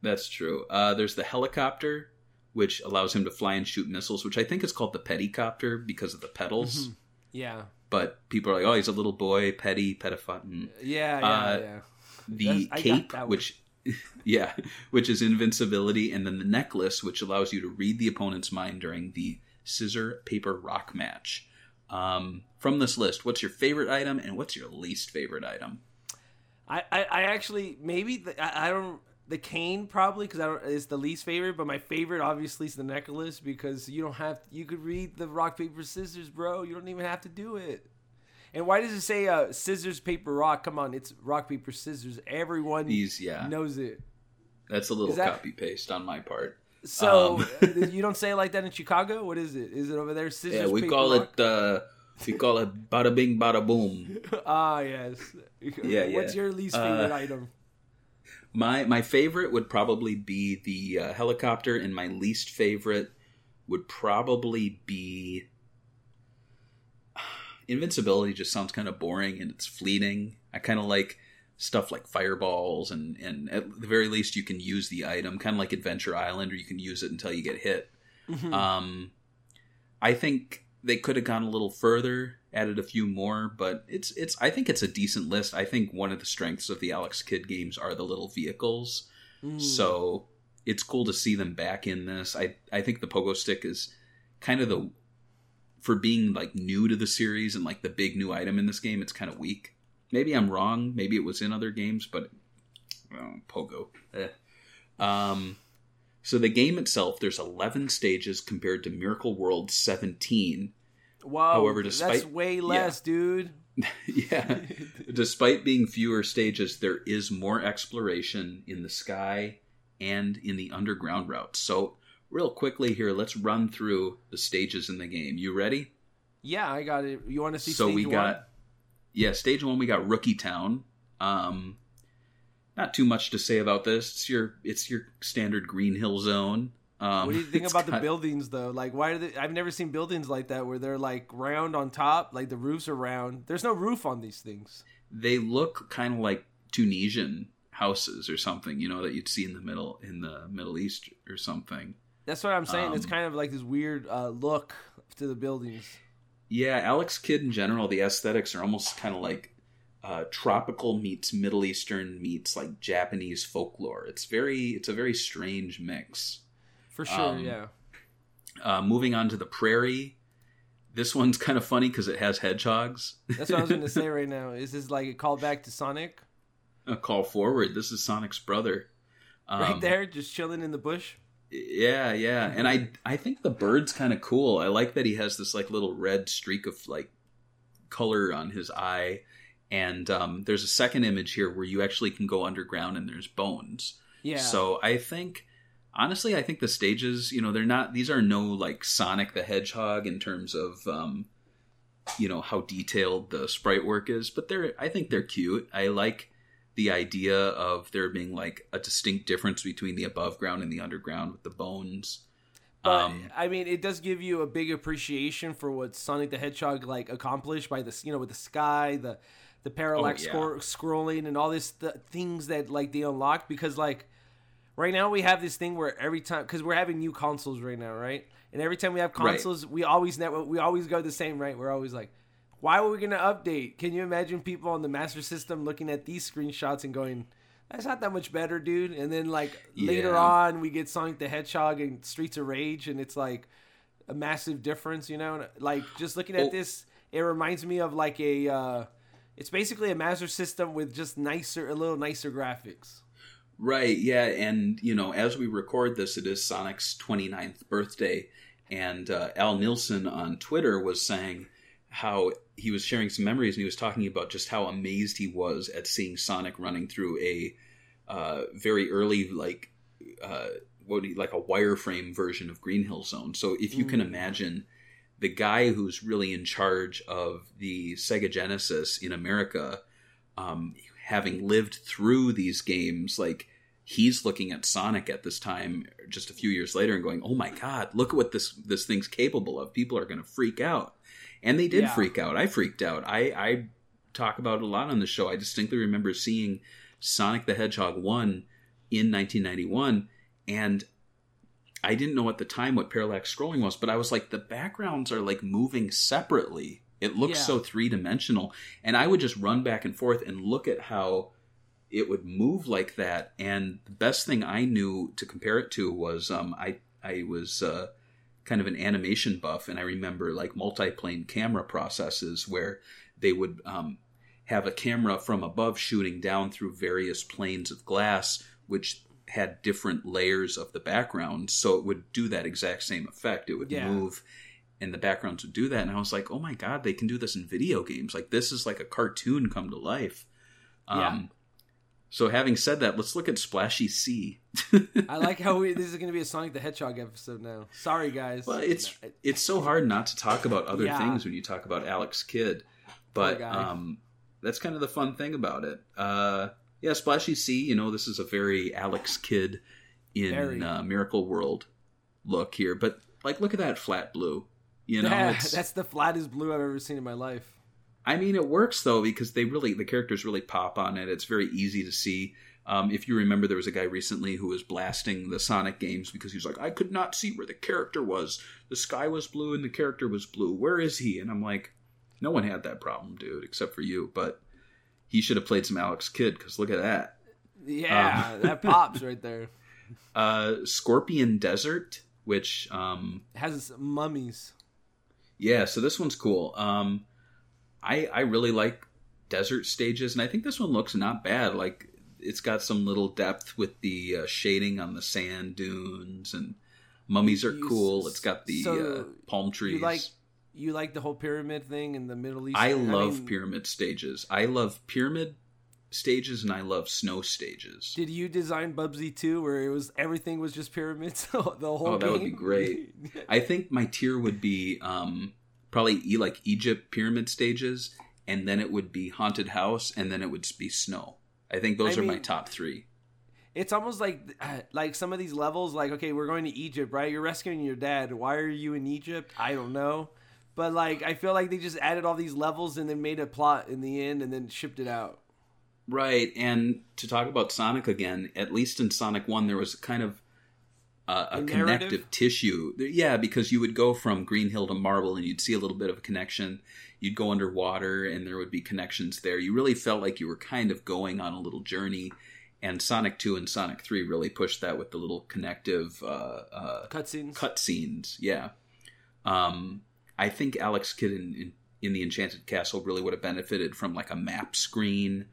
That's true. Uh, there's the helicopter, which allows him to fly and shoot missiles, which I think is called the pedicopter because of the pedals. Mhm. Yeah, But people are like, oh, he's a little boy, petty, pedifont. yeah, yeah, Uh, yeah. The That's- cape, which, yeah, which is invincibility, and then the necklace, which allows you to read the opponent's mind during the scissor paper rock match. Um, from this list, what's your favorite item and what's your least favorite item? I, I, I actually maybe the, I, I don't the cane probably because I don't is the least favorite, but my favorite obviously is the necklace because you don't have you could read the rock paper scissors, bro. You don't even have to do it. And why does it say uh, scissors paper rock? Come on, it's rock paper scissors. Everyone These, yeah. knows it. That's a little that- copy paste on my part. So Um, uh, you don't say it like that in Chicago? What is it? Is it over there? Scissors, Yeah, we paper, call rock? it uh, we call it bada bing bada boom. ah, yes. Yeah, What's yeah. your least Uh, favorite item? My my favorite would probably be the uh, helicopter, and my least favorite would probably be invincibility. Just sounds kind of boring and it's fleeting. I kind of like stuff like fireballs, and and at the very least you can use the item, kind of like Adventure Island, or you can use it until you get hit. Mhm. Um, I think they could have gone a little further, added a few more, but it's it's. I think it's a decent list. I think one of the strengths of the Alex Kidd games are the little vehicles. Mm. So it's cool to see them back in this. I I think the pogo stick is kind of the for being like new to the series and like the big new item in this game. It's kind of weak. Maybe I'm wrong. Maybe it was in other games, but well, pogo. Eh. Um. So the game itself, there's 11 stages compared to Miracle World 17. Wow, however, that's despite- way less, dude. yeah. Despite being fewer stages, there is more exploration in the sky and in the underground routes. So, real quickly here, let's run through the stages in the game. You ready? Yeah, I got it. You want to see? so we one? got yeah, stage 1 we got Rookie Town. Um not too much to say about this. It's your it's your standard Green Hill zone. Um What do you think it's about the buildings though? Like, why are they? I've never seen buildings like that where they're like round on top, like the roofs are round. There's no roof on these things. they look kind of like Tunisian houses or something, you know, that you'd see in the middle in the Middle East or something. That's what I'm saying. it's Um, kind of like this weird uh, look to the buildings. Yeah, Alex Kidd in general, the aesthetics are almost kind of like uh, tropical meets Middle Eastern meets like Japanese folklore. It's very, it's a very strange mix. For sure, um, yeah. Uh, moving on to the prairie, this one's kind of funny because it has hedgehogs. That's what I was going to say right now. Is this like a callback to Sonic? A call forward. This is Sonic's brother. right Um, there, just chilling in the bush. Yeah, yeah, and I I think the bird's kind of cool. I like that he has this like little red streak of like color on his eye, and um, there's a second image here where you actually can go underground and there's bones. Yeah. So I think honestly, I think the stages, you know, they're not these are no like Sonic the Hedgehog in terms of um, you know how detailed the sprite work is, but they're I think they're cute. I like the idea of there being like a distinct difference between the above ground and the underground with the bones. But Um, I mean, it does give you a big appreciation for what Sonic the Hedgehog like accomplished by this, you know, with the sky, the the parallax Oh, yeah. scor- scrolling, and all this th- things that like they unlock. Because like right now we have this thing where every time because we're having new consoles right now, right? And every time we have Right. consoles, we always never we always go the same, right? We're always like, why were we gonna update? Can you imagine people on the Master System looking at these screenshots and going? That's not that much better, dude. And then like later on, we get Sonic the Hedgehog and Streets of Rage, and it's like a massive difference, you know. Like just looking at Oh. this, it reminds me of like a. Uh, it's basically a Master System with just nicer, a little nicer graphics. Right, yeah, and you know, as we record this, it is Sonic's 29th birthday, and uh, Al Nilsen on Twitter was saying how he was sharing some memories, and he was talking about just how amazed he was at seeing Sonic running through a uh, very early, like, uh, what do you, like a wireframe version of Green Hill Zone. So if you can Mm. imagine the guy who's really in charge of the Sega Genesis in America, um, having lived through these games, like he's looking at Sonic at this time, just a few years later, and going, "Oh my God, look at what this this thing's capable of! People are going to freak out," and they did Yeah. freak out. I freaked out. I I talk about it a lot on the show. I distinctly remember seeing Sonic the Hedgehog one in 1991, and I didn't know at the time what parallax scrolling was, but I was like, the backgrounds are like moving separately. It looks Yeah. so three dimensional. And I would just run back and forth and look at how it would move like that. And the best thing I knew to compare it to was um, I, I was uh, kind of an animation buff, and I remember like multi-plane camera processes where they would um, have a camera from above shooting down through various planes of glass, which had different layers of the background. So it would do that exact same effect. It would Yeah. move and the backgrounds would do that. And I was like, oh my God, they can do this in video games. Like this is like a cartoon come to life. Um, Yeah. So having said that, let's look at Splashy Sea. I like how we, this is going to be a Sonic the Hedgehog episode now. Sorry, guys. Well, it's it's so hard not to talk about other Yeah. things when you talk about Alex Kidd, but um, that's kind of the fun thing about it. Uh, yeah, Splashy Sea. You know, this is a very Alex Kidd in uh, Miracle World look here, but like, look at that flat blue. You know, yeah, it's, that's the flattest blue I've ever seen in my life. I mean, it works though because they really the characters really pop on it. It's very easy to see. Um, if you remember, there was a guy recently who was blasting the Sonic games because he was like, "I could not see where the character was. The sky was blue and the character was blue. Where is he?" And I'm like, "No one had that problem, dude, except for you." But he should have played some Alex Kidd because look at that. Yeah, Um, that pops right there. Uh, Scorpion Desert, which um, has mummies. Yeah, so this one's cool. Um, I I really like desert stages, and I think this one looks not bad. Like it's got some little depth with the uh, shading on the sand dunes, and mummies are You- cool. It's got the so uh, palm trees. You like you like the whole pyramid thing in the Middle East? I love mean, pyramid stages. I love pyramid stages, and I love snow stages. Did you design Bubsy too, where it was everything was just pyramids the whole Oh, that would be great. I think my tier would be um, probably e- like Egypt pyramid stages, and then it would be haunted house, and then it would be snow. I think those I are my top three. it's almost like uh, like some of these levels like okay we're going to egypt right you're rescuing your dad why are you in egypt i don't know but like i feel like they just added all these levels and then made a plot in the end and then shipped it out Right, and to talk about Sonic again, at least in Sonic One, there was kind of uh, a A connective tissue. Yeah, because you would go from Green Hill to Marble, and you'd see a little bit of a connection. You'd go underwater, and there would be connections there. You really felt like you were kind of going on a little journey. And Sonic Two and Sonic Three really pushed that with the little connective uh, uh, cutscenes cut scenes. Yeah. Um, I think Alex Kidd in, in, in the Enchanted Castle really would have benefited from like a map screen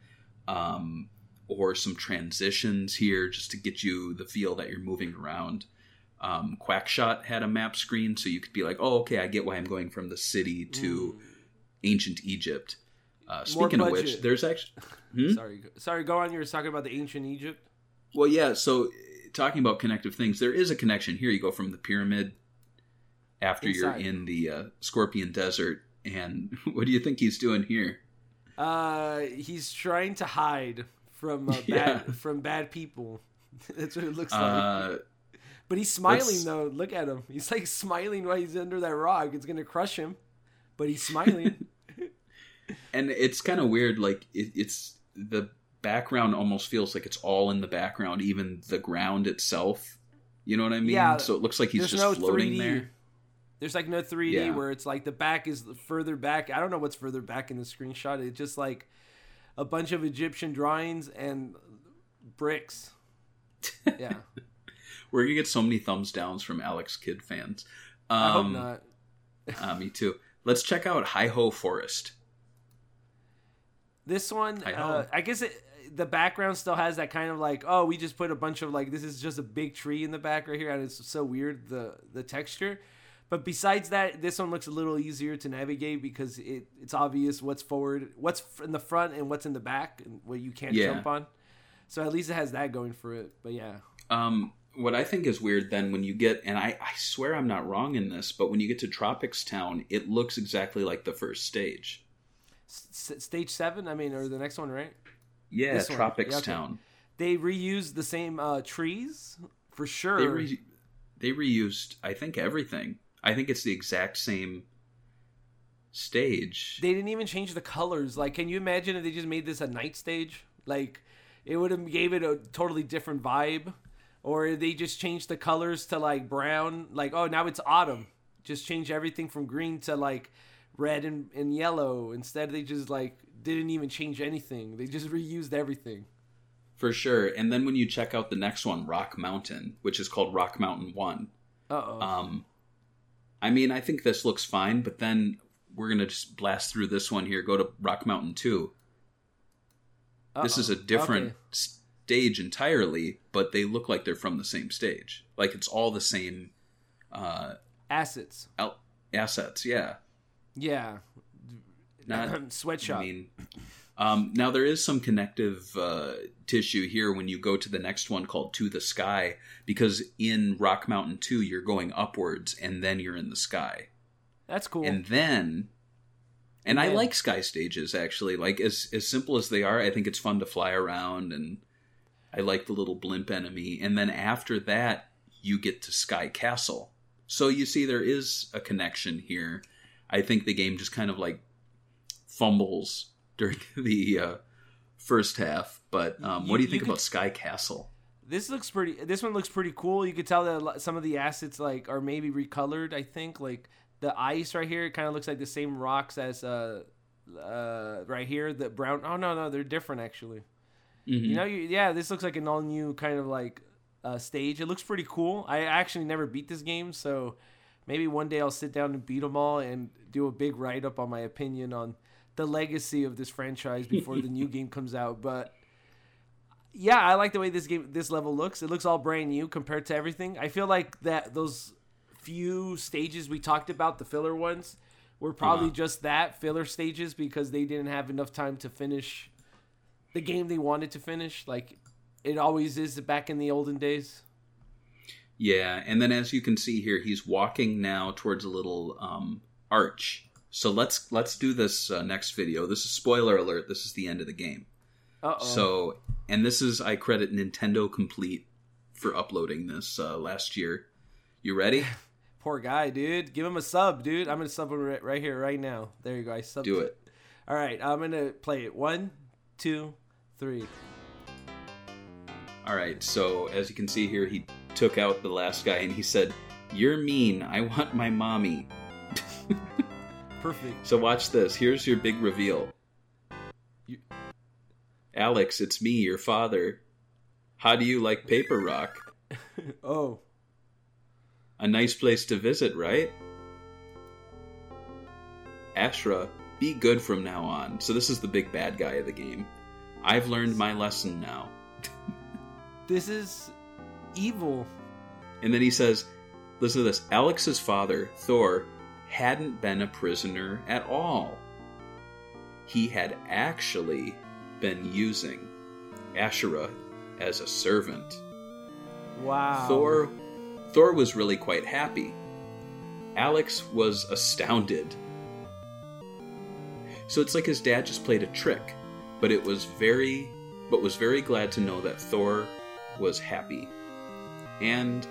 um, or some transitions here just to get you the feel that you're moving around. Um, Quackshot had a map screen, so you could be like, oh, okay, I get why I'm going from the city to ancient Egypt. Uh, speaking of which, there's actually. Hmm? sorry sorry go on you were talking about the ancient egypt Well, yeah. So, talking about connective things, there is a connection here. You go from the pyramid after Inside. you're in the uh, Scorpion Desert, and what do you think he's doing here? Uh he's trying to hide from uh, bad Yeah. from bad people that's what it looks like Uh, but he's smiling though look at him he's like smiling while he's under that rock it's gonna crush him but he's smiling and it's kind of weird. Like it, it's the background almost feels like it's all in the background, even the ground itself. You know what I mean? Yeah, So it looks like he's just no floating 3D. there. There's like no 3D Yeah. where it's like the back is further back. I don't know what's further back in the screenshot. It's just like a bunch of Egyptian drawings and bricks. Yeah, We're gonna get so many thumbs downs from Alex Kidd fans. Um, I hope not. uh, me too. Let's check out Hi Ho Forest. This one, I uh. I guess it, the background still has that kind of like, oh, we just put a bunch of like, this is just a big tree in the back right here, and it's so weird the the texture. But besides that, this one looks a little easier to navigate because it it's obvious what's forward, what's in the front, and what's in the back, and what you can't Yeah. jump on. So at least it has that going for it. But yeah, Um, what I think is weird then when you get, and I, I swear I'm not wrong in this, but when you get to Tropics Town, it looks exactly like the first stage. S- stage seven, I mean, or the next one, right? Yeah, This. Tropics Yeah, okay. Town. They reused the same uh, trees for sure. They re- they reused, I think, everything. I think it's the exact same stage. They didn't even change the colors. Like, can you imagine if they just made this a night stage? Like, it would have gave it a totally different vibe. Or they just changed the colors to like brown. Like, oh, now it's autumn. Just change everything from green to like red and, and yellow. Instead, they just like didn't even change anything. They just reused everything. For sure. And then when you check out the next one, Rock Mountain, which is called Rock Mountain 1, Uh oh. um, I mean, I think this looks fine, but then we're going to just blast through this one here, go to Rock Mountain 2. This is a different stage entirely, but they look like they're from the same stage. Like it's all the same uh, assets. out- assets, yeah. Yeah. Not, Sweatshop. I mean, Um, now there is some connective uh, tissue here when you go to the next one called "To the Sky," because in Rock Mountain Two you're going upwards and then you're in the sky, That's cool. and then, and I like sky stages actually. Like as as simple as they are, I think it's fun to fly around, and I like the little blimp enemy. And then after that, you get to Sky Castle. So you see, there is a connection here. I think the game just kind of like fumbles during the uh, first half. But um, what do you you think could- about Sky Castle? This looks pretty. This one looks pretty cool. You could tell that some of the assets like are maybe recolored. I think like the ice right here it kind of looks like the same rocks as uh uh right here. The brown. Oh no no they're different actually. Mhm. You know you, yeah this looks like an all new kind of like uh, stage. It looks pretty cool. I actually never beat this game so maybe one day I'll sit down and beat them all and do a big write up on my opinion on the legacy of this franchise before the new game comes out. But yeah, I like the way this game this level looks. It looks all brand new compared to everything. I feel like that those few stages we talked about, the filler ones, were probably Uh-huh. just that filler stages because they didn't have enough time to finish the game they wanted to finish. Like it always is back in the olden days. Yeah, and then as you can see here, he's walking now towards a little um, arch. So let's let's do this uh, next video. This is spoiler alert. This is the end of the game. Uh oh. So, and this is I credit Nintendo Complete for uploading this uh, last year. You ready? Poor guy, dude. Give him a sub, dude. I'm gonna sub him right, right here, right now. There you go. I subbed Do it. All right, I'm gonna play it. One, two, three. All right. So as you can see here, he took out the last guy and he said, "You're mean. I want my mommy." Perfect. So watch this. Here's your big reveal. You- Alex, it's me, your father. How do you like Paper Rock? Oh, A nice place to visit, right? Ashra, be good from now on. So this is the big bad guy of the game. I've learned my lesson now. this is evil. And then he says, listen to this. Alex's father, Thor, hadn't been a prisoner at all. He had actually been using Ashra as a servant. Wow. Thor Thor was really quite happy. Alex was astounded. So it's like his dad just played a trick, but it was very but was very glad to know that Thor was happy and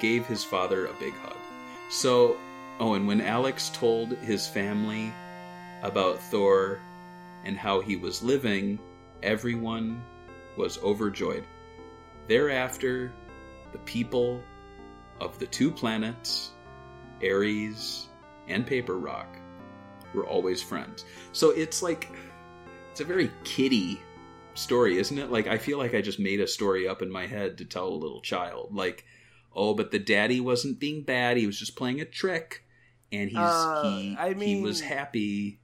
gave his father a big hug. So oh and when Alex told his family about Thor and how he was living, everyone was overjoyed. Thereafter, the people of the two planets, Aries and Paper Rock, were always friends. So it's like, it's a very kiddie story, isn't it? Like, I feel like I just made a story up in my head to tell a little child. Like, oh, but the daddy wasn't being bad, he was just playing a trick. And he's Uh, he I mean, he was happy.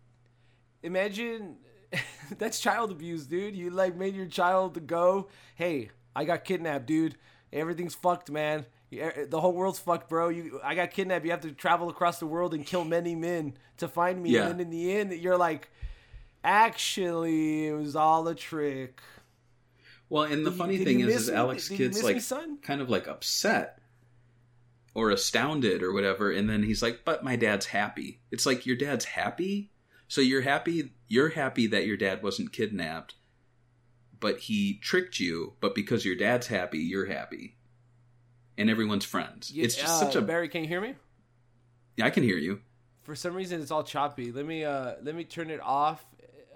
Imagine that's child abuse, dude. You like made your child go, hey, I got kidnapped, dude. Everything's fucked, man. The whole world's fucked, bro. You, I got kidnapped. You have to travel across the world and kill many men to find me. Yeah. And then in the end, you're like, actually, it was all a trick. Well, and the Did funny did thing is, is? Alex you Kid's like me, kind of like upset or astounded or whatever, and then he's like, "But my dad's happy." It's like your dad's happy, so you're happy. You're happy that your dad wasn't kidnapped, but he tricked you. But because your dad's happy, you're happy, and everyone's friends. You- it's just uh, such a. Barry. Can you hear me? Yeah, I can hear you. For some reason, it's all choppy. Let me uh, let me turn it off.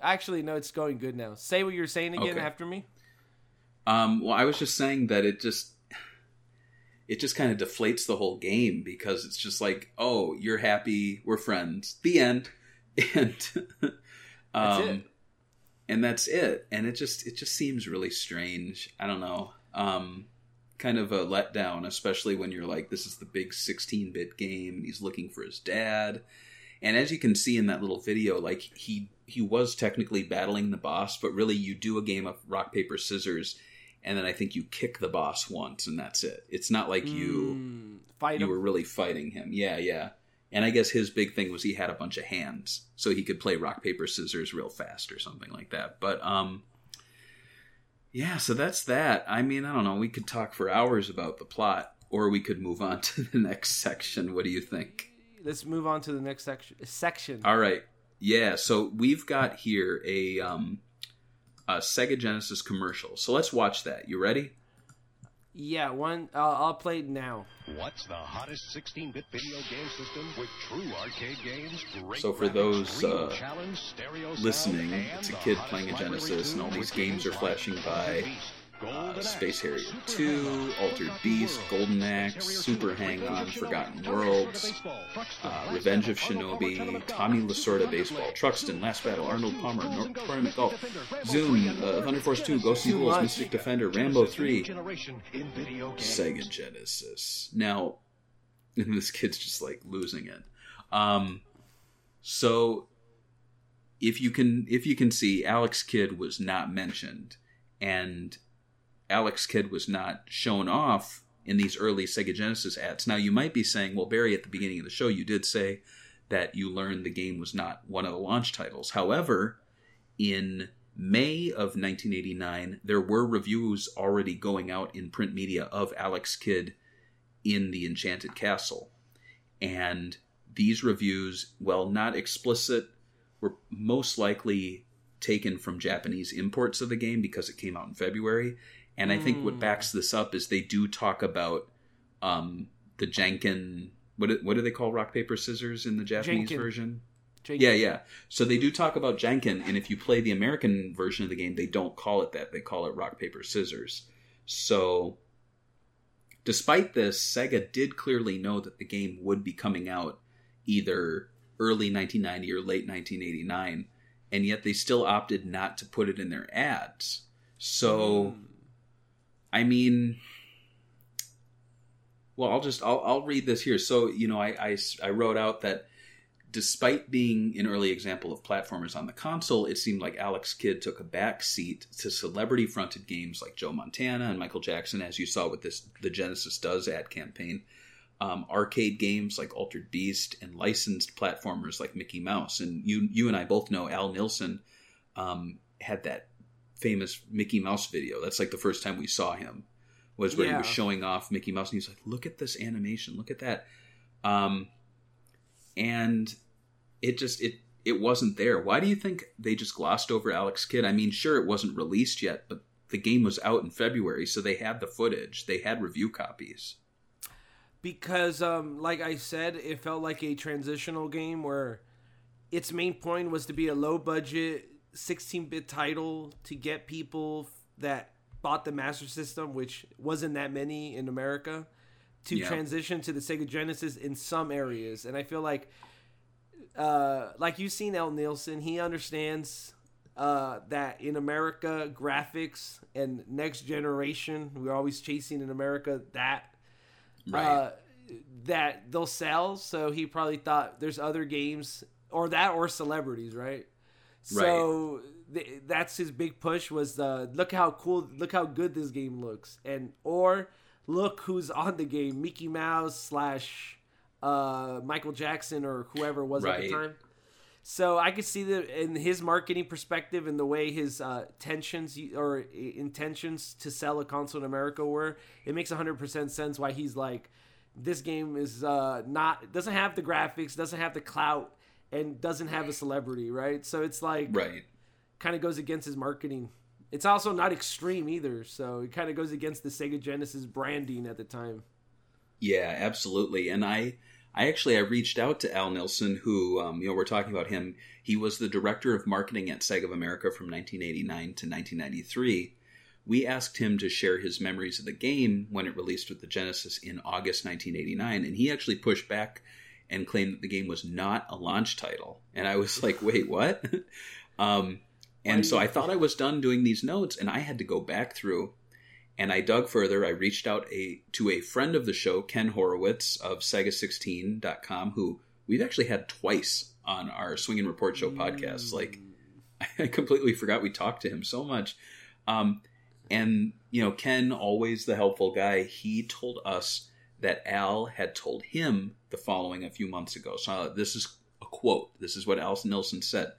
Actually, no, it's going good now. Say what you're saying again Okay. after me. Um, well, I was just saying that it just it just kind of deflates the whole game because it's just like, oh, you're happy, we're friends, the end, and um, it. and that's it. And it just it just seems really strange. I don't know. Um, kind of a letdown, especially when you're like, this is the big 16-bit game, and he's looking for his dad. And as you can see in that little video, like he he was technically battling the boss, but really you do a game of rock paper scissors, and then I think you kick the boss once, and that's it. It's not like you Mm, you were really fighting him. Yeah, yeah. And I guess his big thing was he had a bunch of hands, so he could play rock paper scissors real fast or something like that. But um, yeah, so that's that. I mean, I don't know. We could talk for hours about the plot, or we could move on to the next section. What do you think? Let's move on to the next section. Section. All right. Yeah, so we've got here a um a Sega Genesis commercial. So let's watch that. You ready? Yeah, one. I'll I'll play it now. What's the hottest 16-bit video game system with true arcade games? Great So for those, uh, stereo listening, it's a kid playing a Genesis, and all these games are flashing by, Beast, Uh, Space Harrier 2, Altered Beast, Golden Axe, Super Hang On, Forgotten Worlds, uh, Revenge of Battle, Arnold Palmer, Shinobi, Tommy Lasorda Baseball, Truxton, Last Battle, Arnold Palmer, Zoom, Nor- Zoom, Tournament Golf, Zoom, uh, Thunder Force 2, Genesis. Ghost and Ghouls. Mystic Defender, Rambo 3, generation in video games. Sega Genesis. Now, this kid's just like losing it. Um, so if you can if you can see, Alex Kidd was not mentioned, and Alex Kidd was not shown off in these early Sega Genesis ads. Now you might be saying, well, Barry, at the beginning of the show, you did say that you learned the game was not one of the launch titles. However, in May of 1989, there were reviews already going out in print media of Alex Kidd in the Enchanted Castle. And these reviews, while not explicit, were most likely taken from Japanese imports of the game because it came out in February. And I think what Hmm. backs this up is they do talk about um, the Janken. What do, what do they call rock paper scissors in the Japanese Janken. version? Jake, Yeah, yeah. So they do talk about Janken, and if you play the American version of the game, they don't call it that. They call it rock paper scissors. So, despite this, Sega did clearly know that the game would be coming out either early 1990 or late 1989, and yet they still opted not to put it in their ads. So, I mean, well, I'll just I'll, I'll read this here. So, you know, I, I I wrote out that despite being an early example of platformers on the console, it seemed like Alex Kidd took a back seat to celebrity fronted games like Joe Montana and Michael Jackson, as you saw with this the Genesis Does ad campaign. Um, arcade games like Altered Beast and licensed platformers like Mickey Mouse. And you you and I both know Al Nilsen um, had that famous Mickey Mouse video. That's like the first time we saw him was where he was showing off Mickey Mouse and he's like, look at this animation, look at that. Um, and it just it it wasn't there. Why do you think they just glossed over Alex Kidd? I mean, sure it wasn't released yet, but the game was out in February, so they had the footage. They had review copies. because um like i said it felt like a transitional game where its main point was to be a low budget 16-bit title to get people that bought the master system which wasn't that many in america to Yeah. transition to the sega genesis in some areas and i feel like uh like you've seen Al Nilsen he understands uh, that in America, graphics and next generation, we're always chasing in America that uh, that they'll sell. So he probably thought there's other games or that or celebrities, right? So th- that's his big push was the look how cool, look how good this game looks, and or look who's on the game, Mickey Mouse slash uh, Michael Jackson or whoever it was at the time. So I could see that in his marketing perspective and the way his uh, tensions or intentions to sell a console in America were, it makes 100% sense why he's like, this game is uh, not doesn't have the graphics, doesn't have the clout, and doesn't have a celebrity, right? So it's like Right. kind of goes against his marketing. It's also not extreme either, so it kind of goes against the Sega Genesis branding at the time. Yeah, absolutely. And I, I actually I reached out to Al Nilsen, who um, you know we're talking about him. He was the director of marketing at Sega of America from 1989 to 1993. We asked him to share his memories of the game when it released with the Genesis in August 1989, and he actually pushed back and claimed that the game was not a launch title. And I was like, "Wait, what?" um, and so I thought I was done doing these notes, and I had to go back through and I dug further. I reached out a to a friend of the show, Ken Horowitz of Sega16.com, who we've actually had twice on our Swing and Report Show podcast. Like, I completely forgot we talked to him so much. Um, and you know, Ken, always the helpful guy, he told us that Al had told him the following a few months ago. So uh, this is a quote. This is what Al Nilsen said.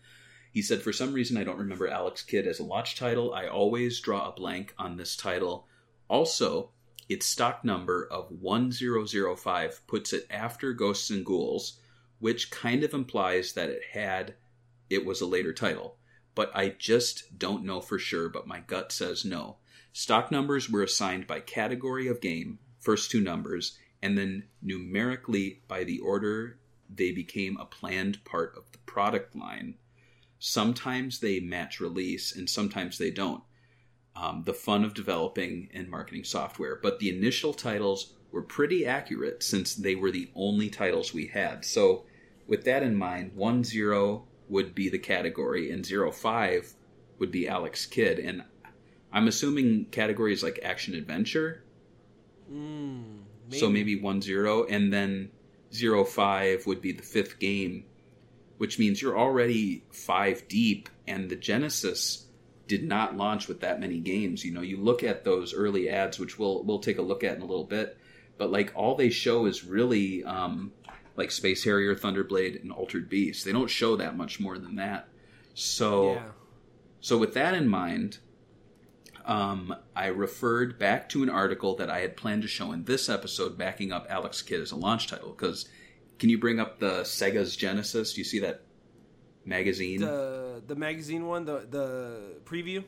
He said, For some reason, I don't remember Alex Kidd as a launch title. I always draw a blank on this title. Also, its stock number of 1005 puts it after Ghosts and Ghouls, which kind of implies that it had it was a later title. But I just don't know for sure, but my gut says no. Stock numbers were assigned by category of game, first two numbers, and then numerically by the order they became a planned part of the product line. Sometimes they match release, and sometimes they don't. Um, the fun of developing and marketing software. But the initial titles were pretty accurate since they were the only titles we had. So, with that in mind, 1 0 would be the category, and 0 05 would be Alex Kidd. And I'm assuming categories like action adventure. Mm, So maybe 1 0, and then 0 5 would be the fifth game, which means you're already five deep, and the Genesis did not launch with that many games. You know, you look at those early ads, which we'll we'll take a look at in a little bit, but like all they show is really um, like Space Harrier, Thunderblade, and Altered Beast. They don't show that much more than that. So yeah. so, with that in mind, um, I referred back to an article that I had planned to show in this episode, backing up Alex Kidd as a launch title. Because, can you bring up the Sega's Genesis? Do you see that magazine? The the magazine one, the the preview.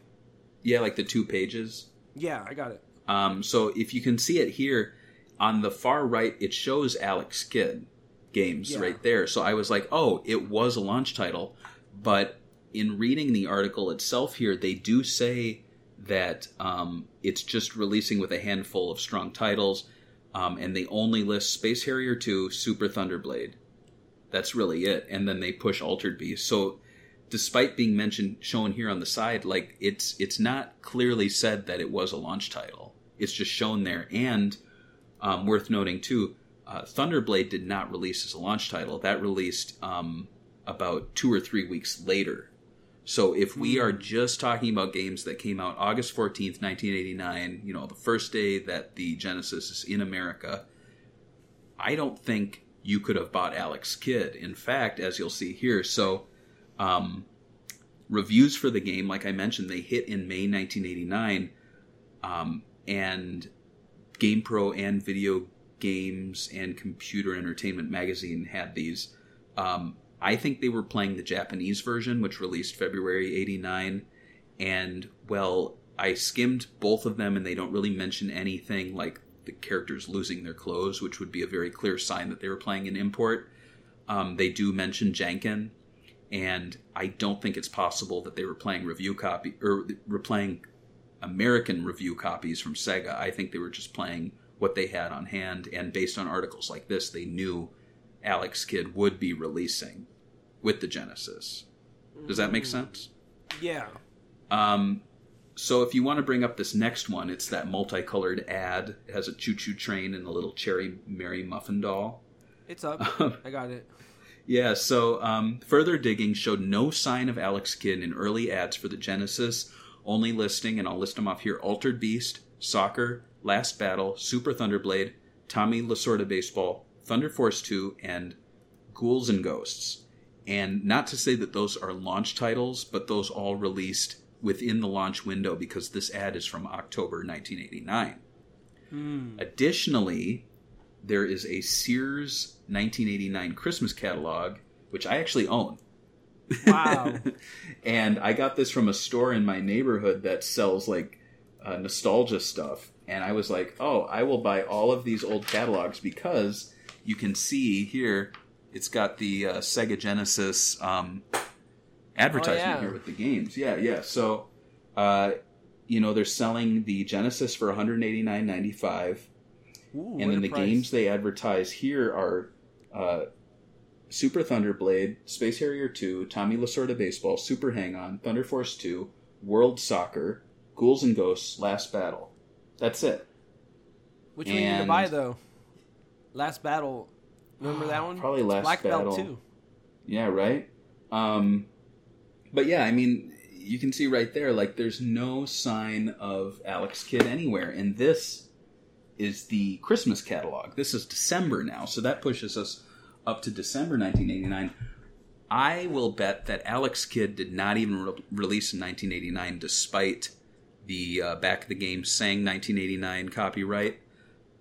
yeah, like the two pages. Yeah, I got it. Um, so, if you can see it here on the far right, it shows Alex Kidd games Yeah. right there. So, I was like, oh, it was a launch title. But in reading the article itself here, they do say that um, it's just releasing with a handful of strong titles, um, and they only list Space Harrier 2, Super Thunderblade. That's really it. And then they push Altered Beast. So, despite being mentioned, shown here on the side, like it's it's not clearly said that it was a launch title. It's just shown there. And um, worth noting too, uh, Thunderblade did not release as a launch title. That released um, about two or three weeks later. So if we are just talking about games that came out August 14th, 1989, you know, the first day that the Genesis is in America, I don't think you could have bought Alex Kidd. In fact, as you'll see here, so um, reviews for the game, like I mentioned, they hit in May 1989, um, and GamePro and Video Games and Computer Entertainment Magazine had these. Um, I think they were playing the Japanese version, which released February 89. And, well, I skimmed both of them, and they don't really mention anything like the characters losing their clothes, which would be a very clear sign that they were playing an import. Um, they do mention Janken, and I don't think it's possible that they were playing review copy or were playing American review copies from Sega. I think they were just playing what they had on hand, and based on articles like this, they knew Alex Kidd would be releasing with the Genesis. Does that make sense? Yeah. Um, so if you want to bring up this next one, it's that multicolored ad. It has a choo-choo train and a little Cherry Merry Muffin doll. It's up. I got it. Yeah, so um, further digging showed no sign of Alex Kidd in early ads for the Genesis, only listing, and I'll list them off here Altered Beast, Soccer, Last Battle, Super Thunderblade, Tommy Lasorda Baseball, Thunder Force 2, and Ghouls and Ghosts. And not to say that those are launch titles, but those all released within the launch window because this ad is from October 1989. Additionally, there is a Sears 1989 Christmas catalog, which I actually own. Wow. and I got this from a store in my neighborhood that sells like uh, nostalgia stuff. And I was like, oh, I will buy all of these old catalogs because you can see here it's got the uh, Sega Genesis um, advertisement yeah. here with the games. Yeah, yeah. So, uh, you know, they're selling the Genesis for 189.95 Ooh, and then the price. games they advertise here are uh, Super Thunderblade, Space Harrier 2, Tommy Lasorda Baseball, Super Hang On, Thunder Force 2, World Soccer, Ghouls and Ghosts, Last Battle. That's it. Which one you need to buy though? Last Battle. Remember that one? Probably It's Last Black Battle. Belt too. Yeah, right? Um, but yeah, I mean, you can see right there, like, there's no sign of Alex Kidd anywhere. And this is the Christmas catalog. This is December now, so that pushes us up to December 1989. I will bet that Alex Kidd did not even re- release in 1989, despite the uh, back of the game saying 1989 copyright.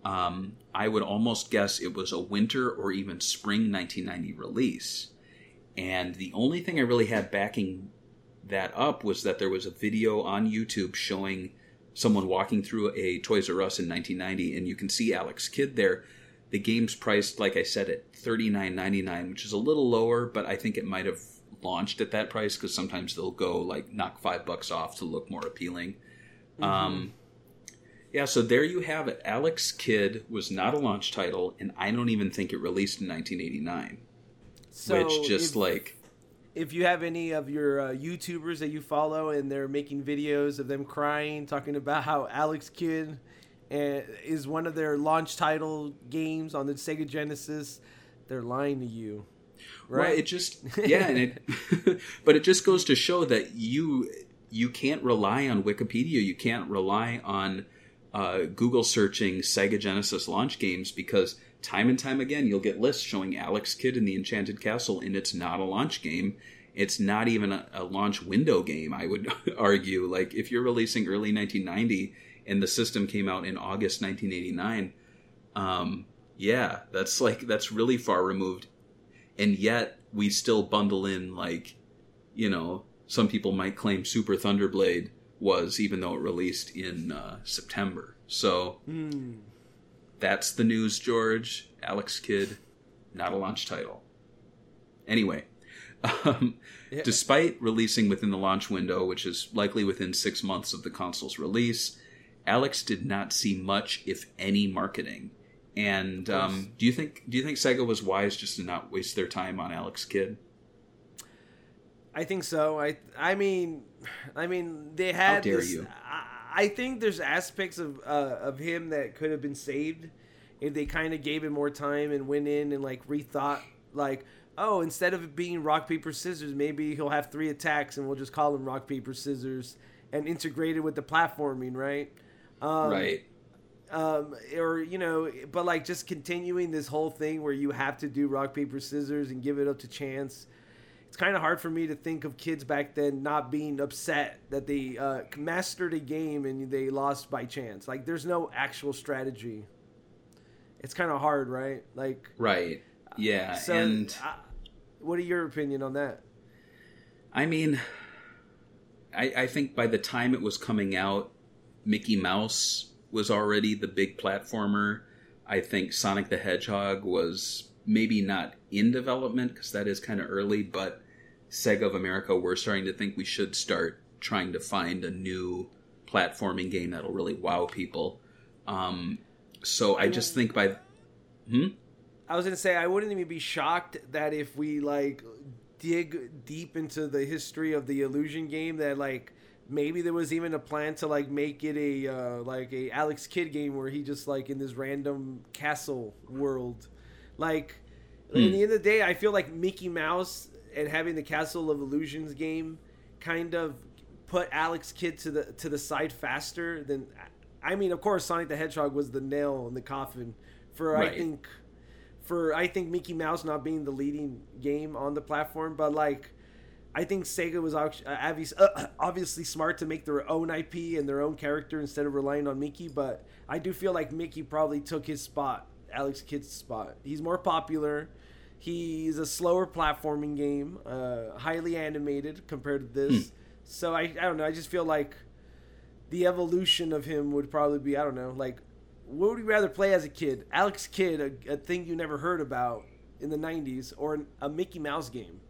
Um, I would almost guess it was a winter or even spring 1990 release. And the only thing I really had backing that up was that there was a video on YouTube showing someone walking through a Toys R Us in 1990, and you can see Alex Kidd there. The game's priced, like I said, at $39.99, which is a little lower, but I think it might have launched at that price because sometimes they'll go like knock five bucks off to look more appealing. Um, yeah, so there you have it. Alex Kidd was not a launch title, and I don't even think it released in 1989. So which just if, like if you have any of your uh, YouTubers that you follow and they're making videos of them crying, talking about how Alex Kidd uh, is one of their launch title games on the Sega Genesis, they're lying to you. right, Right? it just yeah, and it but it just goes to show that you you can't rely on Wikipedia, you can't rely on uh, Google searching Sega Genesis launch games because time and time again you'll get lists showing Alex Kidd in the Enchanted Castle, and it's not a launch game. It's not even a, a launch window game. I would argue. Like if you're releasing early 1990 and the system came out in August 1989, um, yeah, that's like that's really far removed and yet we still bundle in like you know some people might claim super thunderblade was even though it released in uh, september so Hmm. that's the news george alex kidd not a launch title anyway um, Yeah. despite releasing within the launch window which is likely within six months of the console's release alex did not see much if any marketing and um, do you think do you think Sega was wise just to not waste their time on Alex Kidd? I think so. I I mean, I mean they had. dare this, you. I, I think there's aspects of uh, of him that could have been saved if they kind of gave him more time and went in and like rethought like. Oh, instead of it being rock paper scissors, maybe he'll have three attacks, and we'll just call him rock paper scissors, and integrate it with the platforming, right? Um, right. um, or you know, but like just continuing this whole thing where you have to do rock paper scissors and give it up to chance. It's kind of hard for me to think of kids back then not being upset that they uh, mastered a game and they lost by chance. Like, there's no actual strategy. It's kind of hard, right? Like, Right. Yeah. so. and I, what are your opinion on that? I mean, I, I think by the time it was coming out, Mickey Mouse was already the big platformer. I think Sonic the Hedgehog was maybe not in development because that is kind of early, but Sega of America were starting to think we should start trying to find a new platforming game that'll really wow people. Um, so I just think by I was gonna say I wouldn't even be shocked that if we like dig deep into the history of the illusion game that like maybe there was even a plan to like make it a uh, like a Alex Kidd game where he just like in this random castle world. Like in the end of the day I feel like Mickey Mouse and having the Castle of Illusions game kind of put Alex Kidd to the to the side faster than I mean of course Sonic the Hedgehog was the nail in the coffin for I think for I think Mickey Mouse not being the leading game on the platform, but like I think Sega was uh, uh, obviously smart to make their own IP and their own character instead of relying on Mickey. But I do feel like Mickey probably took his spot, Alex Kidd's spot. He's more popular. He's a slower platforming game, uh, highly animated compared to this. So I, I don't know. I just feel like the evolution of him would probably be I don't know like what would you rather play as a kid Alex Kidd a, a thing you never heard about in the 90s or an, a Mickey Mouse game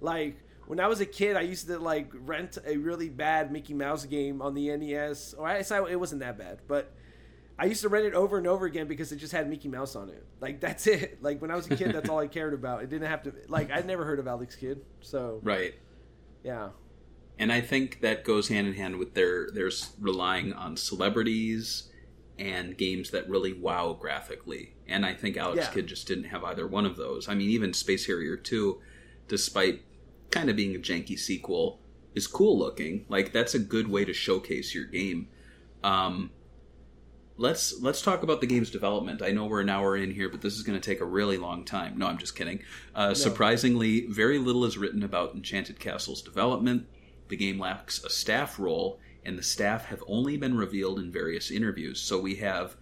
like when I was a kid I used to like rent a really bad Mickey Mouse game on the NES or I saw it wasn't that bad but I used to rent it over and over again because it just had Mickey Mouse on it like that's it like when I was a kid that's all I cared about it didn't have to like I'd never heard of Alex Kidd so right. yeah and I think that goes hand in hand with their their relying on celebrities and games that really wow graphically. And I think Alex Yeah. Kidd just didn't have either one of those. I mean, even Space Harrier 2, despite kind of being a janky sequel, is cool looking. Like that's a good way to showcase your game. Um, let's let's talk about the game's development. I know we're an hour in here, but this is going to take a really long time. No, I'm just kidding. Uh, Surprisingly, very little is written about Enchanted Castle's development. The game lacks a staff role, and the staff have only been revealed in various interviews. So we have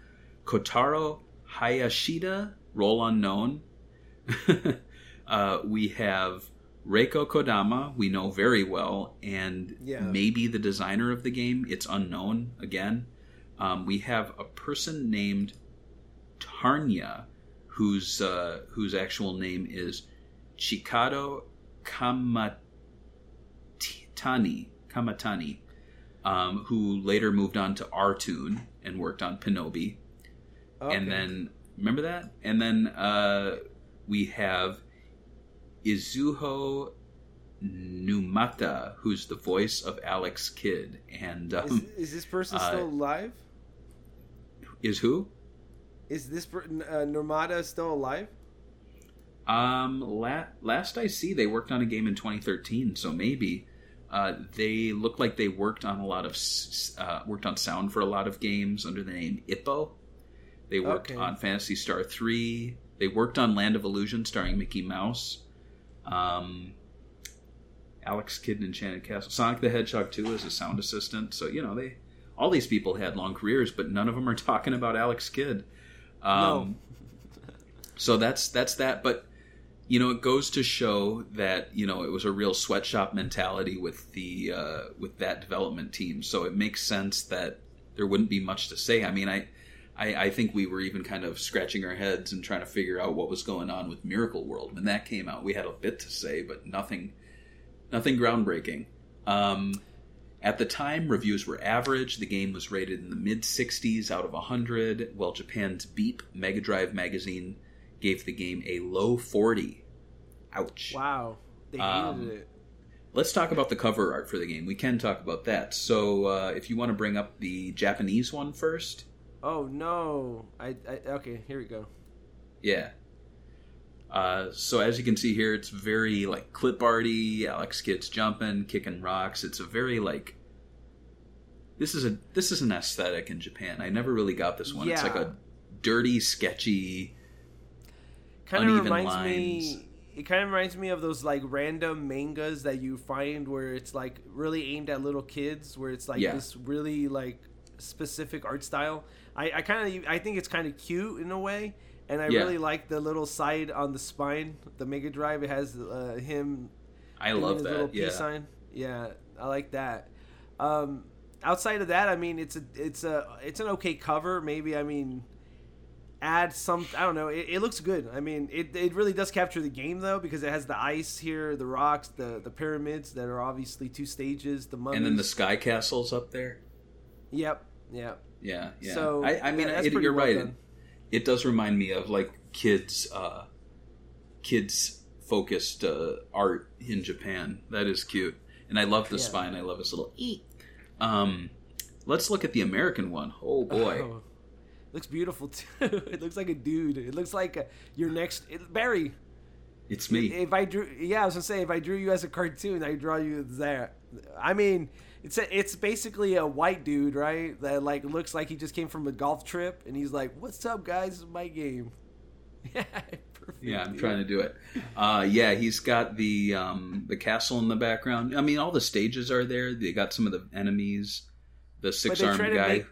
Kotaro Hayashida, role unknown. uh, we have Reiko Kodama, we know very well, and Yeah. maybe the designer of the game. It's unknown again. Um, we have a person named Tarnya, whose uh, whose actual name is Chikado Kamatani, Kamatani, um, who later moved on to Artoon and worked on Pinobee. Okay. And then remember that? And then uh, we have Izuho Numata, who's the voice of Alex Kidd, and is, um, is this person uh, still alive? Is who? Is this uh, Normata still alive? Um, la- last I see, they worked on a game in 2013, so maybe. Uh, they look like they worked on a lot of uh, worked on sound for a lot of games under the name Ippo. They worked Okay. on Phantasy Star Three. They worked on Land of Illusion, starring Mickey Mouse. Um, Alex Kidd in Enchanted Castle. Sonic the Hedgehog 2 as a sound assistant. So you know they all these people had long careers, but none of them are talking about Alex Kidd. Um, so that's that's that. But you know, it goes to show that you know it was a real sweatshop mentality with the uh, with that development team. So it makes sense that there wouldn't be much to say. I mean, I, I I think we were even kind of scratching our heads and trying to figure out what was going on with Miracle World when that came out. We had a bit to say, but nothing nothing groundbreaking. Um, at the time, reviews were average. The game was rated in the mid 60s out of 100, while Japan's Beep Mega Drive magazine gave the game a low 40. Ouch. Wow, they hated Um, it. Let's talk about the cover art for the game. We can talk about that. So, uh, if you want to bring up the Japanese one first, Oh no! I, I okay. Here we go. yeah. Uh, so as you can see here, it's very like clip arty. Alex Kidd's jumping, kicking rocks. It's a very like this is a this is an aesthetic in Japan. I never really got this one. Yeah. It's like a dirty, sketchy. Kind of reminds lines. me. It kind of reminds me of those like random mangas that you find where it's like really aimed at little kids, where it's like Yeah. this really like specific art style. I, I kind of I think it's kind of cute in a way, and I Yeah. really like the little side on the spine, the Mega Drive. It has uh, him I love his that. little Yeah. peace sign. Yeah, I like that. Um, outside of that, I mean, it's a it's a it's an okay cover. Maybe I mean, add some. I don't know. It, it looks good. I mean, it, it really does capture the game though because it has the ice here, the rocks, the the pyramids that are obviously two stages. The mummies. And then the sky castles up there. Yep. Yep. Yeah, yeah. So, I, I mean, yeah, it, you're well right. done. It, does remind me of like kids, uh, kids focused uh, art in Japan. That is cute, and I love the Yeah. spine. I love his little e. Um, let's look at the American one. Oh boy, Oh, looks beautiful too. it looks like a dude. It looks like your next it, Barry. it's me. If I drew, yeah, I was gonna say if I drew you as a cartoon, I draw you as that. I mean, it's a, it's basically a white dude, right? That like looks like he just came from a golf trip, and he's like, "What's up, guys? This is my game." Yeah, perfect. Yeah, I'm trying to do it. Uh, yeah, he's got the um, the castle in the background. I mean, all the stages are there. They got some of the enemies. The six armed guy. make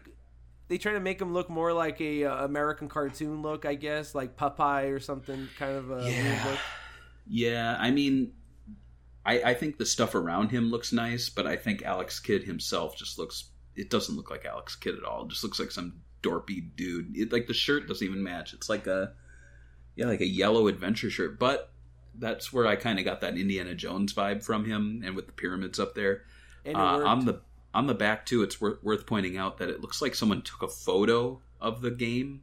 they try to make him look more like a uh, American cartoon look, I guess, like Popeye or something, kind of a weird Yeah. look. Yeah, I mean, I, I think the stuff around him looks nice, but I think Alex Kidd himself just looks. It doesn't look like Alex Kidd at all. It just looks like some dorpy dude. It, like the shirt doesn't even match. It's like a yeah, like a yellow adventure shirt. But that's where I kind of got that Indiana Jones vibe from him, and with the pyramids up there. And Uh, on the on the back too, it's worth, worth pointing out that it looks like someone took a photo of the game,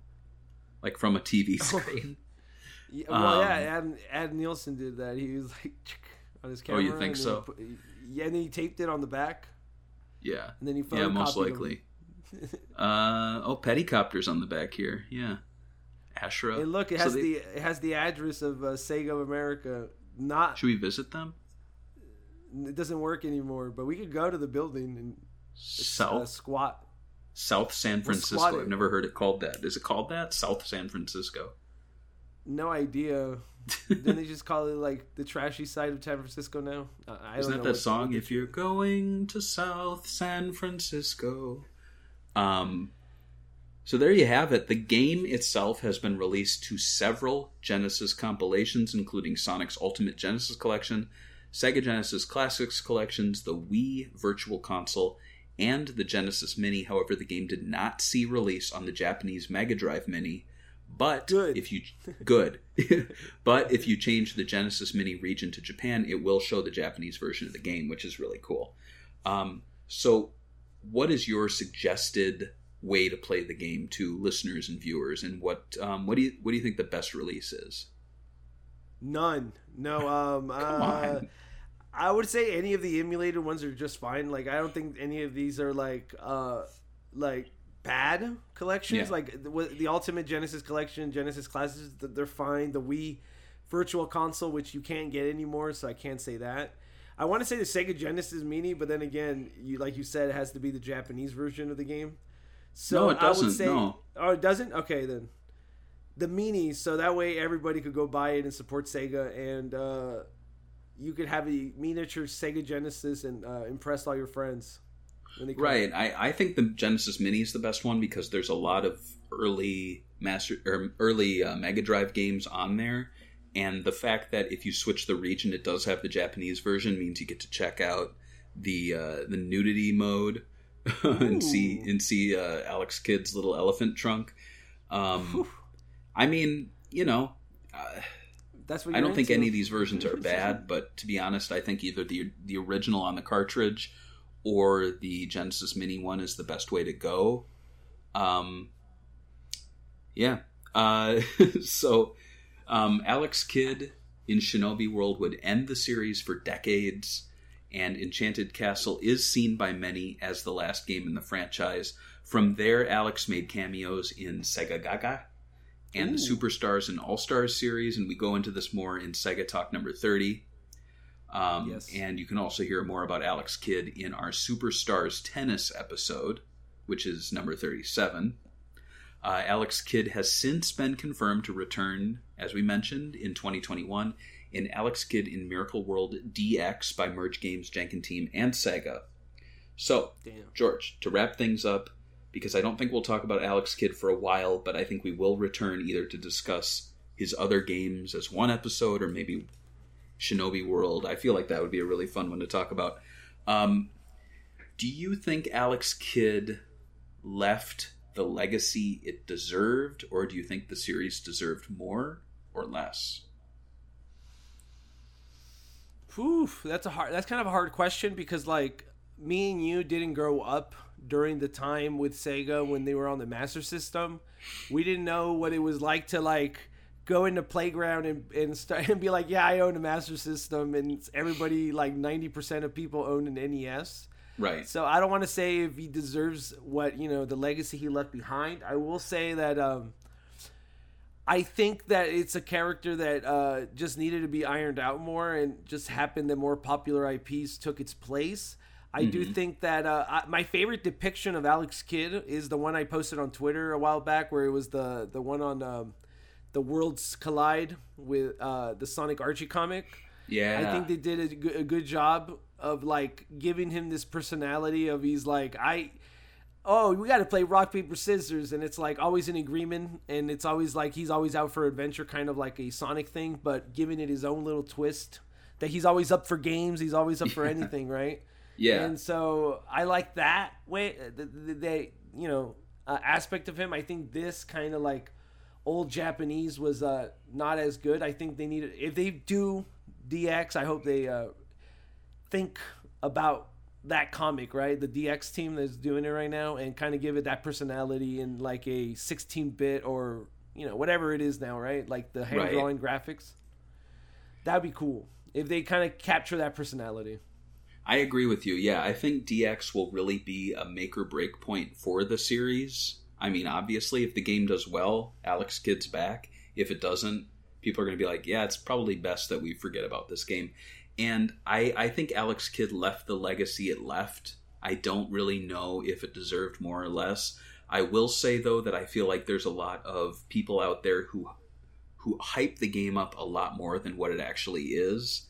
like from a TV screen. Yeah, well, yeah, Um, Al, Al Nilsen did that. He was like on his Oh, you think so? put- yeah, and then he taped it on the back, yeah, and then he yeah, most likely. uh, oh, Peticopter's on the back here. Yeah, Ashra. And look, it So has they- the it has the address of uh, Sega of America. Not Should we visit them? it doesn't work anymore, but we could go to the building and uh, South squat. South San Francisco. I've never heard it called that. Is it called that? South San Francisco. No idea. Then they just call it like the trashy side of San Francisco now. Uh, I Isn't don't that that song? If you're going to South San Francisco. Um, so there you have it. The game itself has been released to several Genesis compilations, including Sonic's Ultimate Genesis Collection, Sega Genesis Classics Collections, the Wii Virtual Console, and the Genesis Mini. However, the game did not see release on the Japanese Mega Drive Mini. But Good. if you good, but if you change the Genesis Mini region to Japan, it will show the Japanese version of the game, which is really cool. Um, so, what is your suggested way to play the game to listeners and viewers, and what um, what do you what do you think the best release is? None. No. Um. Come uh, on. I would say any of the emulated ones are just fine. Like I don't think any of these are like uh like bad collections. Yeah. Like the, the Ultimate Genesis Collection, Genesis Classics, th- they're fine. The Wii Virtual Console, which you can't get anymore, so I can't say that. I want to say the Sega Genesis Mini, but then again, you like you said, it has to be the Japanese version of the game. So No, it I would doesn't, say, no. Oh, it doesn't. Okay, then the mini, so that way everybody could go buy it and support Sega, and uh, you could have a miniature Sega Genesis and uh, impress all your friends. When they come. Right. I, I think the Genesis Mini is the best one because there's a lot of early master or early uh, Mega Drive games on there, and the fact that if you switch the region, it does have the Japanese version means you get to check out the uh, the nudity mode and see and see uh, Alex Kidd's little elephant trunk. Um, I mean, you know. Uh, That's what I don't think any of these versions are bad, but to be honest, I think either the the original on the cartridge or the Genesis Mini one is the best way to go. Um, yeah. Uh, so, um, Alex Kidd in Shinobi World would end the series for decades, and Enchanted Castle is seen by many as the last game in the franchise. From there, Alex made cameos in Sega Gaga and the Superstars and All Stars series, and we go into this more in Sega Talk number 30. Um, Yes. And you can also hear more about Alex Kidd in our Superstars tennis episode, which is number 37. Uh, Alex Kidd has since been confirmed to return, as we mentioned, in 2021 in Alex Kidd in Miracle World DX by Merge Games, Jankenteam, and Sega. So, Damn. George, to wrap things up, because I don't think we'll talk about Alex Kidd for a while, but I think we will return either to discuss his other games as one episode or maybe Shinobi World. I feel like that would be a really fun one to talk about. Um, do you think Alex Kidd left the legacy it deserved, or do you think the series deserved more or less? Oof, that's a hard. That's kind of a hard question because like me and you didn't grow up during the time with Sega when they were on the Master System. We didn't know what it was like to like go into playground and and start and be like, yeah, I own a Master System, and everybody like ninety percent of people own an NES. Right. So I don't want to say if he deserves what you know the legacy he left behind. I will say that um, I think that it's a character that uh, just needed to be ironed out more, and just happened that more popular IPs took its place. I do think that uh, I, my favorite depiction of Alex Kidd is the one I posted on Twitter a while back, where it was the the one on um, the worlds collide with uh, the Sonic Archie comic. Yeah. I think they did a good, a good job of like giving him this personality of he's like I oh we got to play rock paper scissors and it's like always in agreement and it's always like he's always out for adventure kind of like a Sonic thing but giving it his own little twist that he's always up for games he's always up for anything right yeah. and so I like that way the, the, the you know uh, aspect of him. I think this kind of like old Japanese was uh, not as good. I think they need if they do DX. I hope they uh, think about that comic, right? The DX team that's doing it right now, and kind of give it that personality in like a 16-bit or you know whatever it is now, right? Like the hand Right. drawing graphics. That'd be cool if they kind of capture that personality. I agree with you. Yeah, I think DX will really be a make or break point for the series. I mean, obviously, if the game does well, Alex Kidd's back. If it doesn't, people are going to be like, yeah, it's probably best that we forget about this game. And I, I think Alex Kidd left the legacy it left I don't really know if it deserved more or less. I will say though that I feel like there's a lot of people out there who who hype the game up a lot more than what it actually is.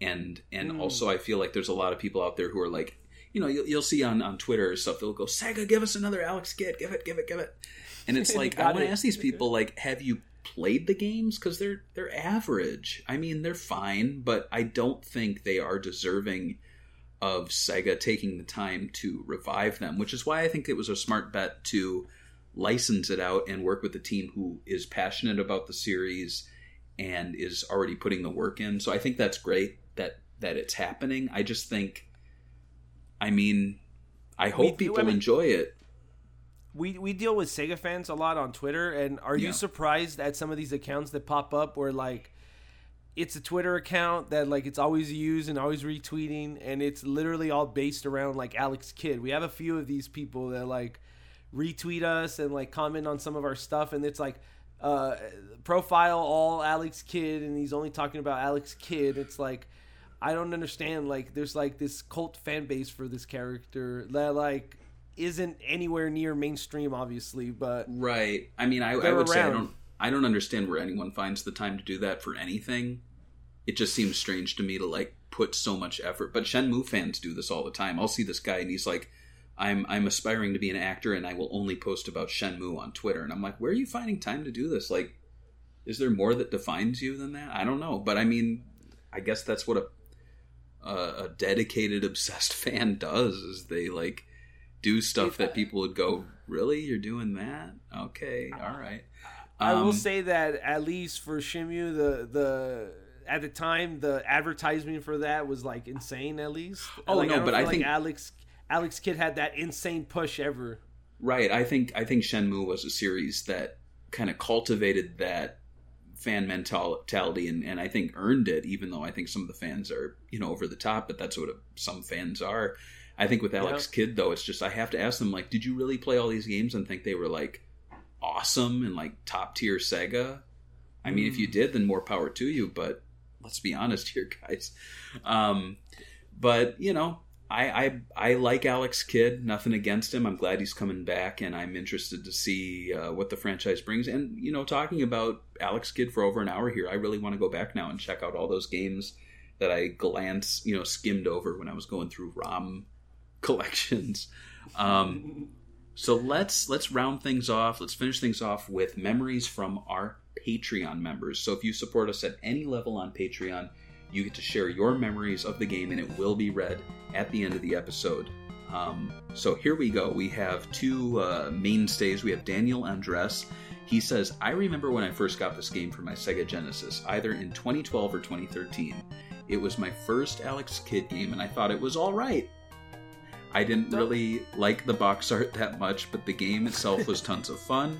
And and Mm. also I feel like there's a lot of people out there who are like, you know, you'll, you'll see on, on Twitter or stuff, they'll go, Sega, give us another Alex Kidd, give it, give it, give it. And it's like, I want to ask these people, like, have you played the games? Because they're they're average. I mean, they're fine, but I don't think they are deserving of Sega taking the time to revive them, which is why I think it was a smart bet to license it out and work with a team who is passionate about the series and is already putting the work in. So I think that's great that that it's happening. I just think I mean I hope do- people I mean- enjoy it. we we deal with Sega fans a lot on Twitter, and are Yeah. you surprised at some of these accounts that pop up where like it's a Twitter account that like it's always used and always retweeting, and it's literally all based around like Alex Kidd. We have a few of these people that like retweet us and like comment on some of our stuff, and it's like uh, profile all Alex Kidd, and he's only talking about Alex Kidd. It's like I don't understand. Like, there's like this cult fan base for this character that like isn't anywhere near mainstream, obviously. But Right. I mean, I, I would say I don't. I don't understand where anyone finds the time to do that for anything. It just seems strange to me to like put so much effort. But Shenmue fans do this all the time. I'll see this guy and he's like, "I'm I'm aspiring to be an actor and I will only post about Shenmue on Twitter." And I'm like, "Where are you finding time to do this? Like, is there more that defines you than that? I don't know." But I mean, I guess that's what a a, a dedicated, obsessed fan does. Is they like do stuff that people would go, "Really? You're doing that? Okay, all right." I will Um, say that at least for Shenmue, the the at the time the advertisement for that was like insane. At least. Oh, like, no, don't but I like think- Alex Alex Kidd had that insane push ever. Right. I think I think Shenmue was a series that kind of cultivated that fan mentality and, and I think earned it, even though I think some of the fans are, you know, over the top, but that's what some fans are. I think with Alex Kidd though, it's just I have to ask them like, did you really play all these games and think they were like awesome and like top tier Sega? I mean, if you did, then more power to you. But let's be honest here, guys. Um, but you know, I, I I like Alex Kidd. Nothing against him. I'm glad he's coming back, and I'm interested to see uh, what the franchise brings. And you know, talking about Alex Kidd for over an hour here, I really want to go back now and check out all those games that I glance, you know, skimmed over when I was going through ROM collections. Um, so let's let's round things off. Let's finish things off with memories from our Patreon members. So if you support us at any level on Patreon, you get to share your memories of the game, and it will be read at the end of the episode. Um, so here we go. We have two uh, mainstays. We have Daniel Andres. He says, I remember when I first got this game for my Sega Genesis, either in 2012 or 2013. It was my first Alex Kidd game, and I thought it was all right. I didn't really like the box art that much, but the game itself was tons of fun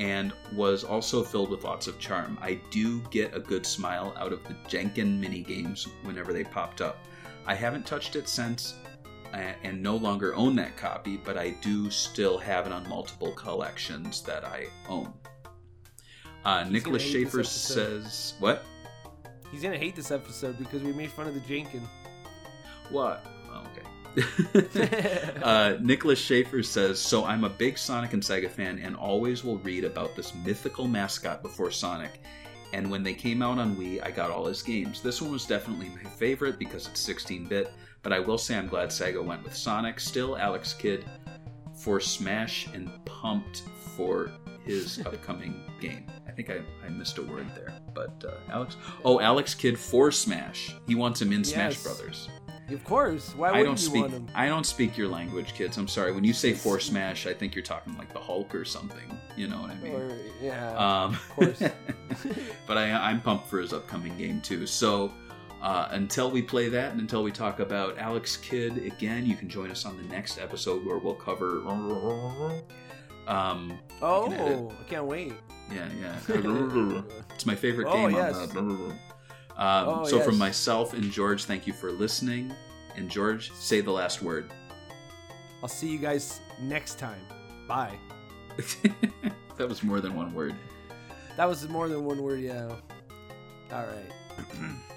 and was also filled with lots of charm. I do get a good smile out of the Janken mini games whenever they popped up. I haven't touched it since uh, and no longer own that copy, but I do still have it on multiple collections that I own. Uh, Nicholas Schaefer says, What? He's gonna hate this episode because we made fun of the Janken. What? Uh, Nicholas Schaefer says, So I'm a big Sonic and Sega fan and always will read about this mythical mascot before Sonic. And when they came out on Wii, I got all his games. This one was definitely my favorite because it's 16 bit, but I will say I'm glad Sega went with Sonic. Still, Alex Kidd for Smash and pumped for his upcoming game. I think I, I missed a word there, but uh, Alex. Oh, Alex Kidd for Smash. He wants him in Smash Yes. Brothers. Of course. Why I wouldn't don't you speak. want him? I don't speak your language, kids. I'm sorry. When you say for Smash, I think you're talking like the Hulk or something. You know what I mean? Or, yeah. Um, of course. but I, I'm pumped for his upcoming game too. So uh, until we play that and until we talk about Alex Kidd again, you can join us on the next episode where we'll cover. Um, oh, can. I can't wait. yeah, yeah. it's my favorite game. Oh, game. yes. Um, Oh, so from myself and George, thank you for listening. And George, say the last word. I'll see you guys next time. Bye. that was more than one word. That was more than one word, yeah. All right.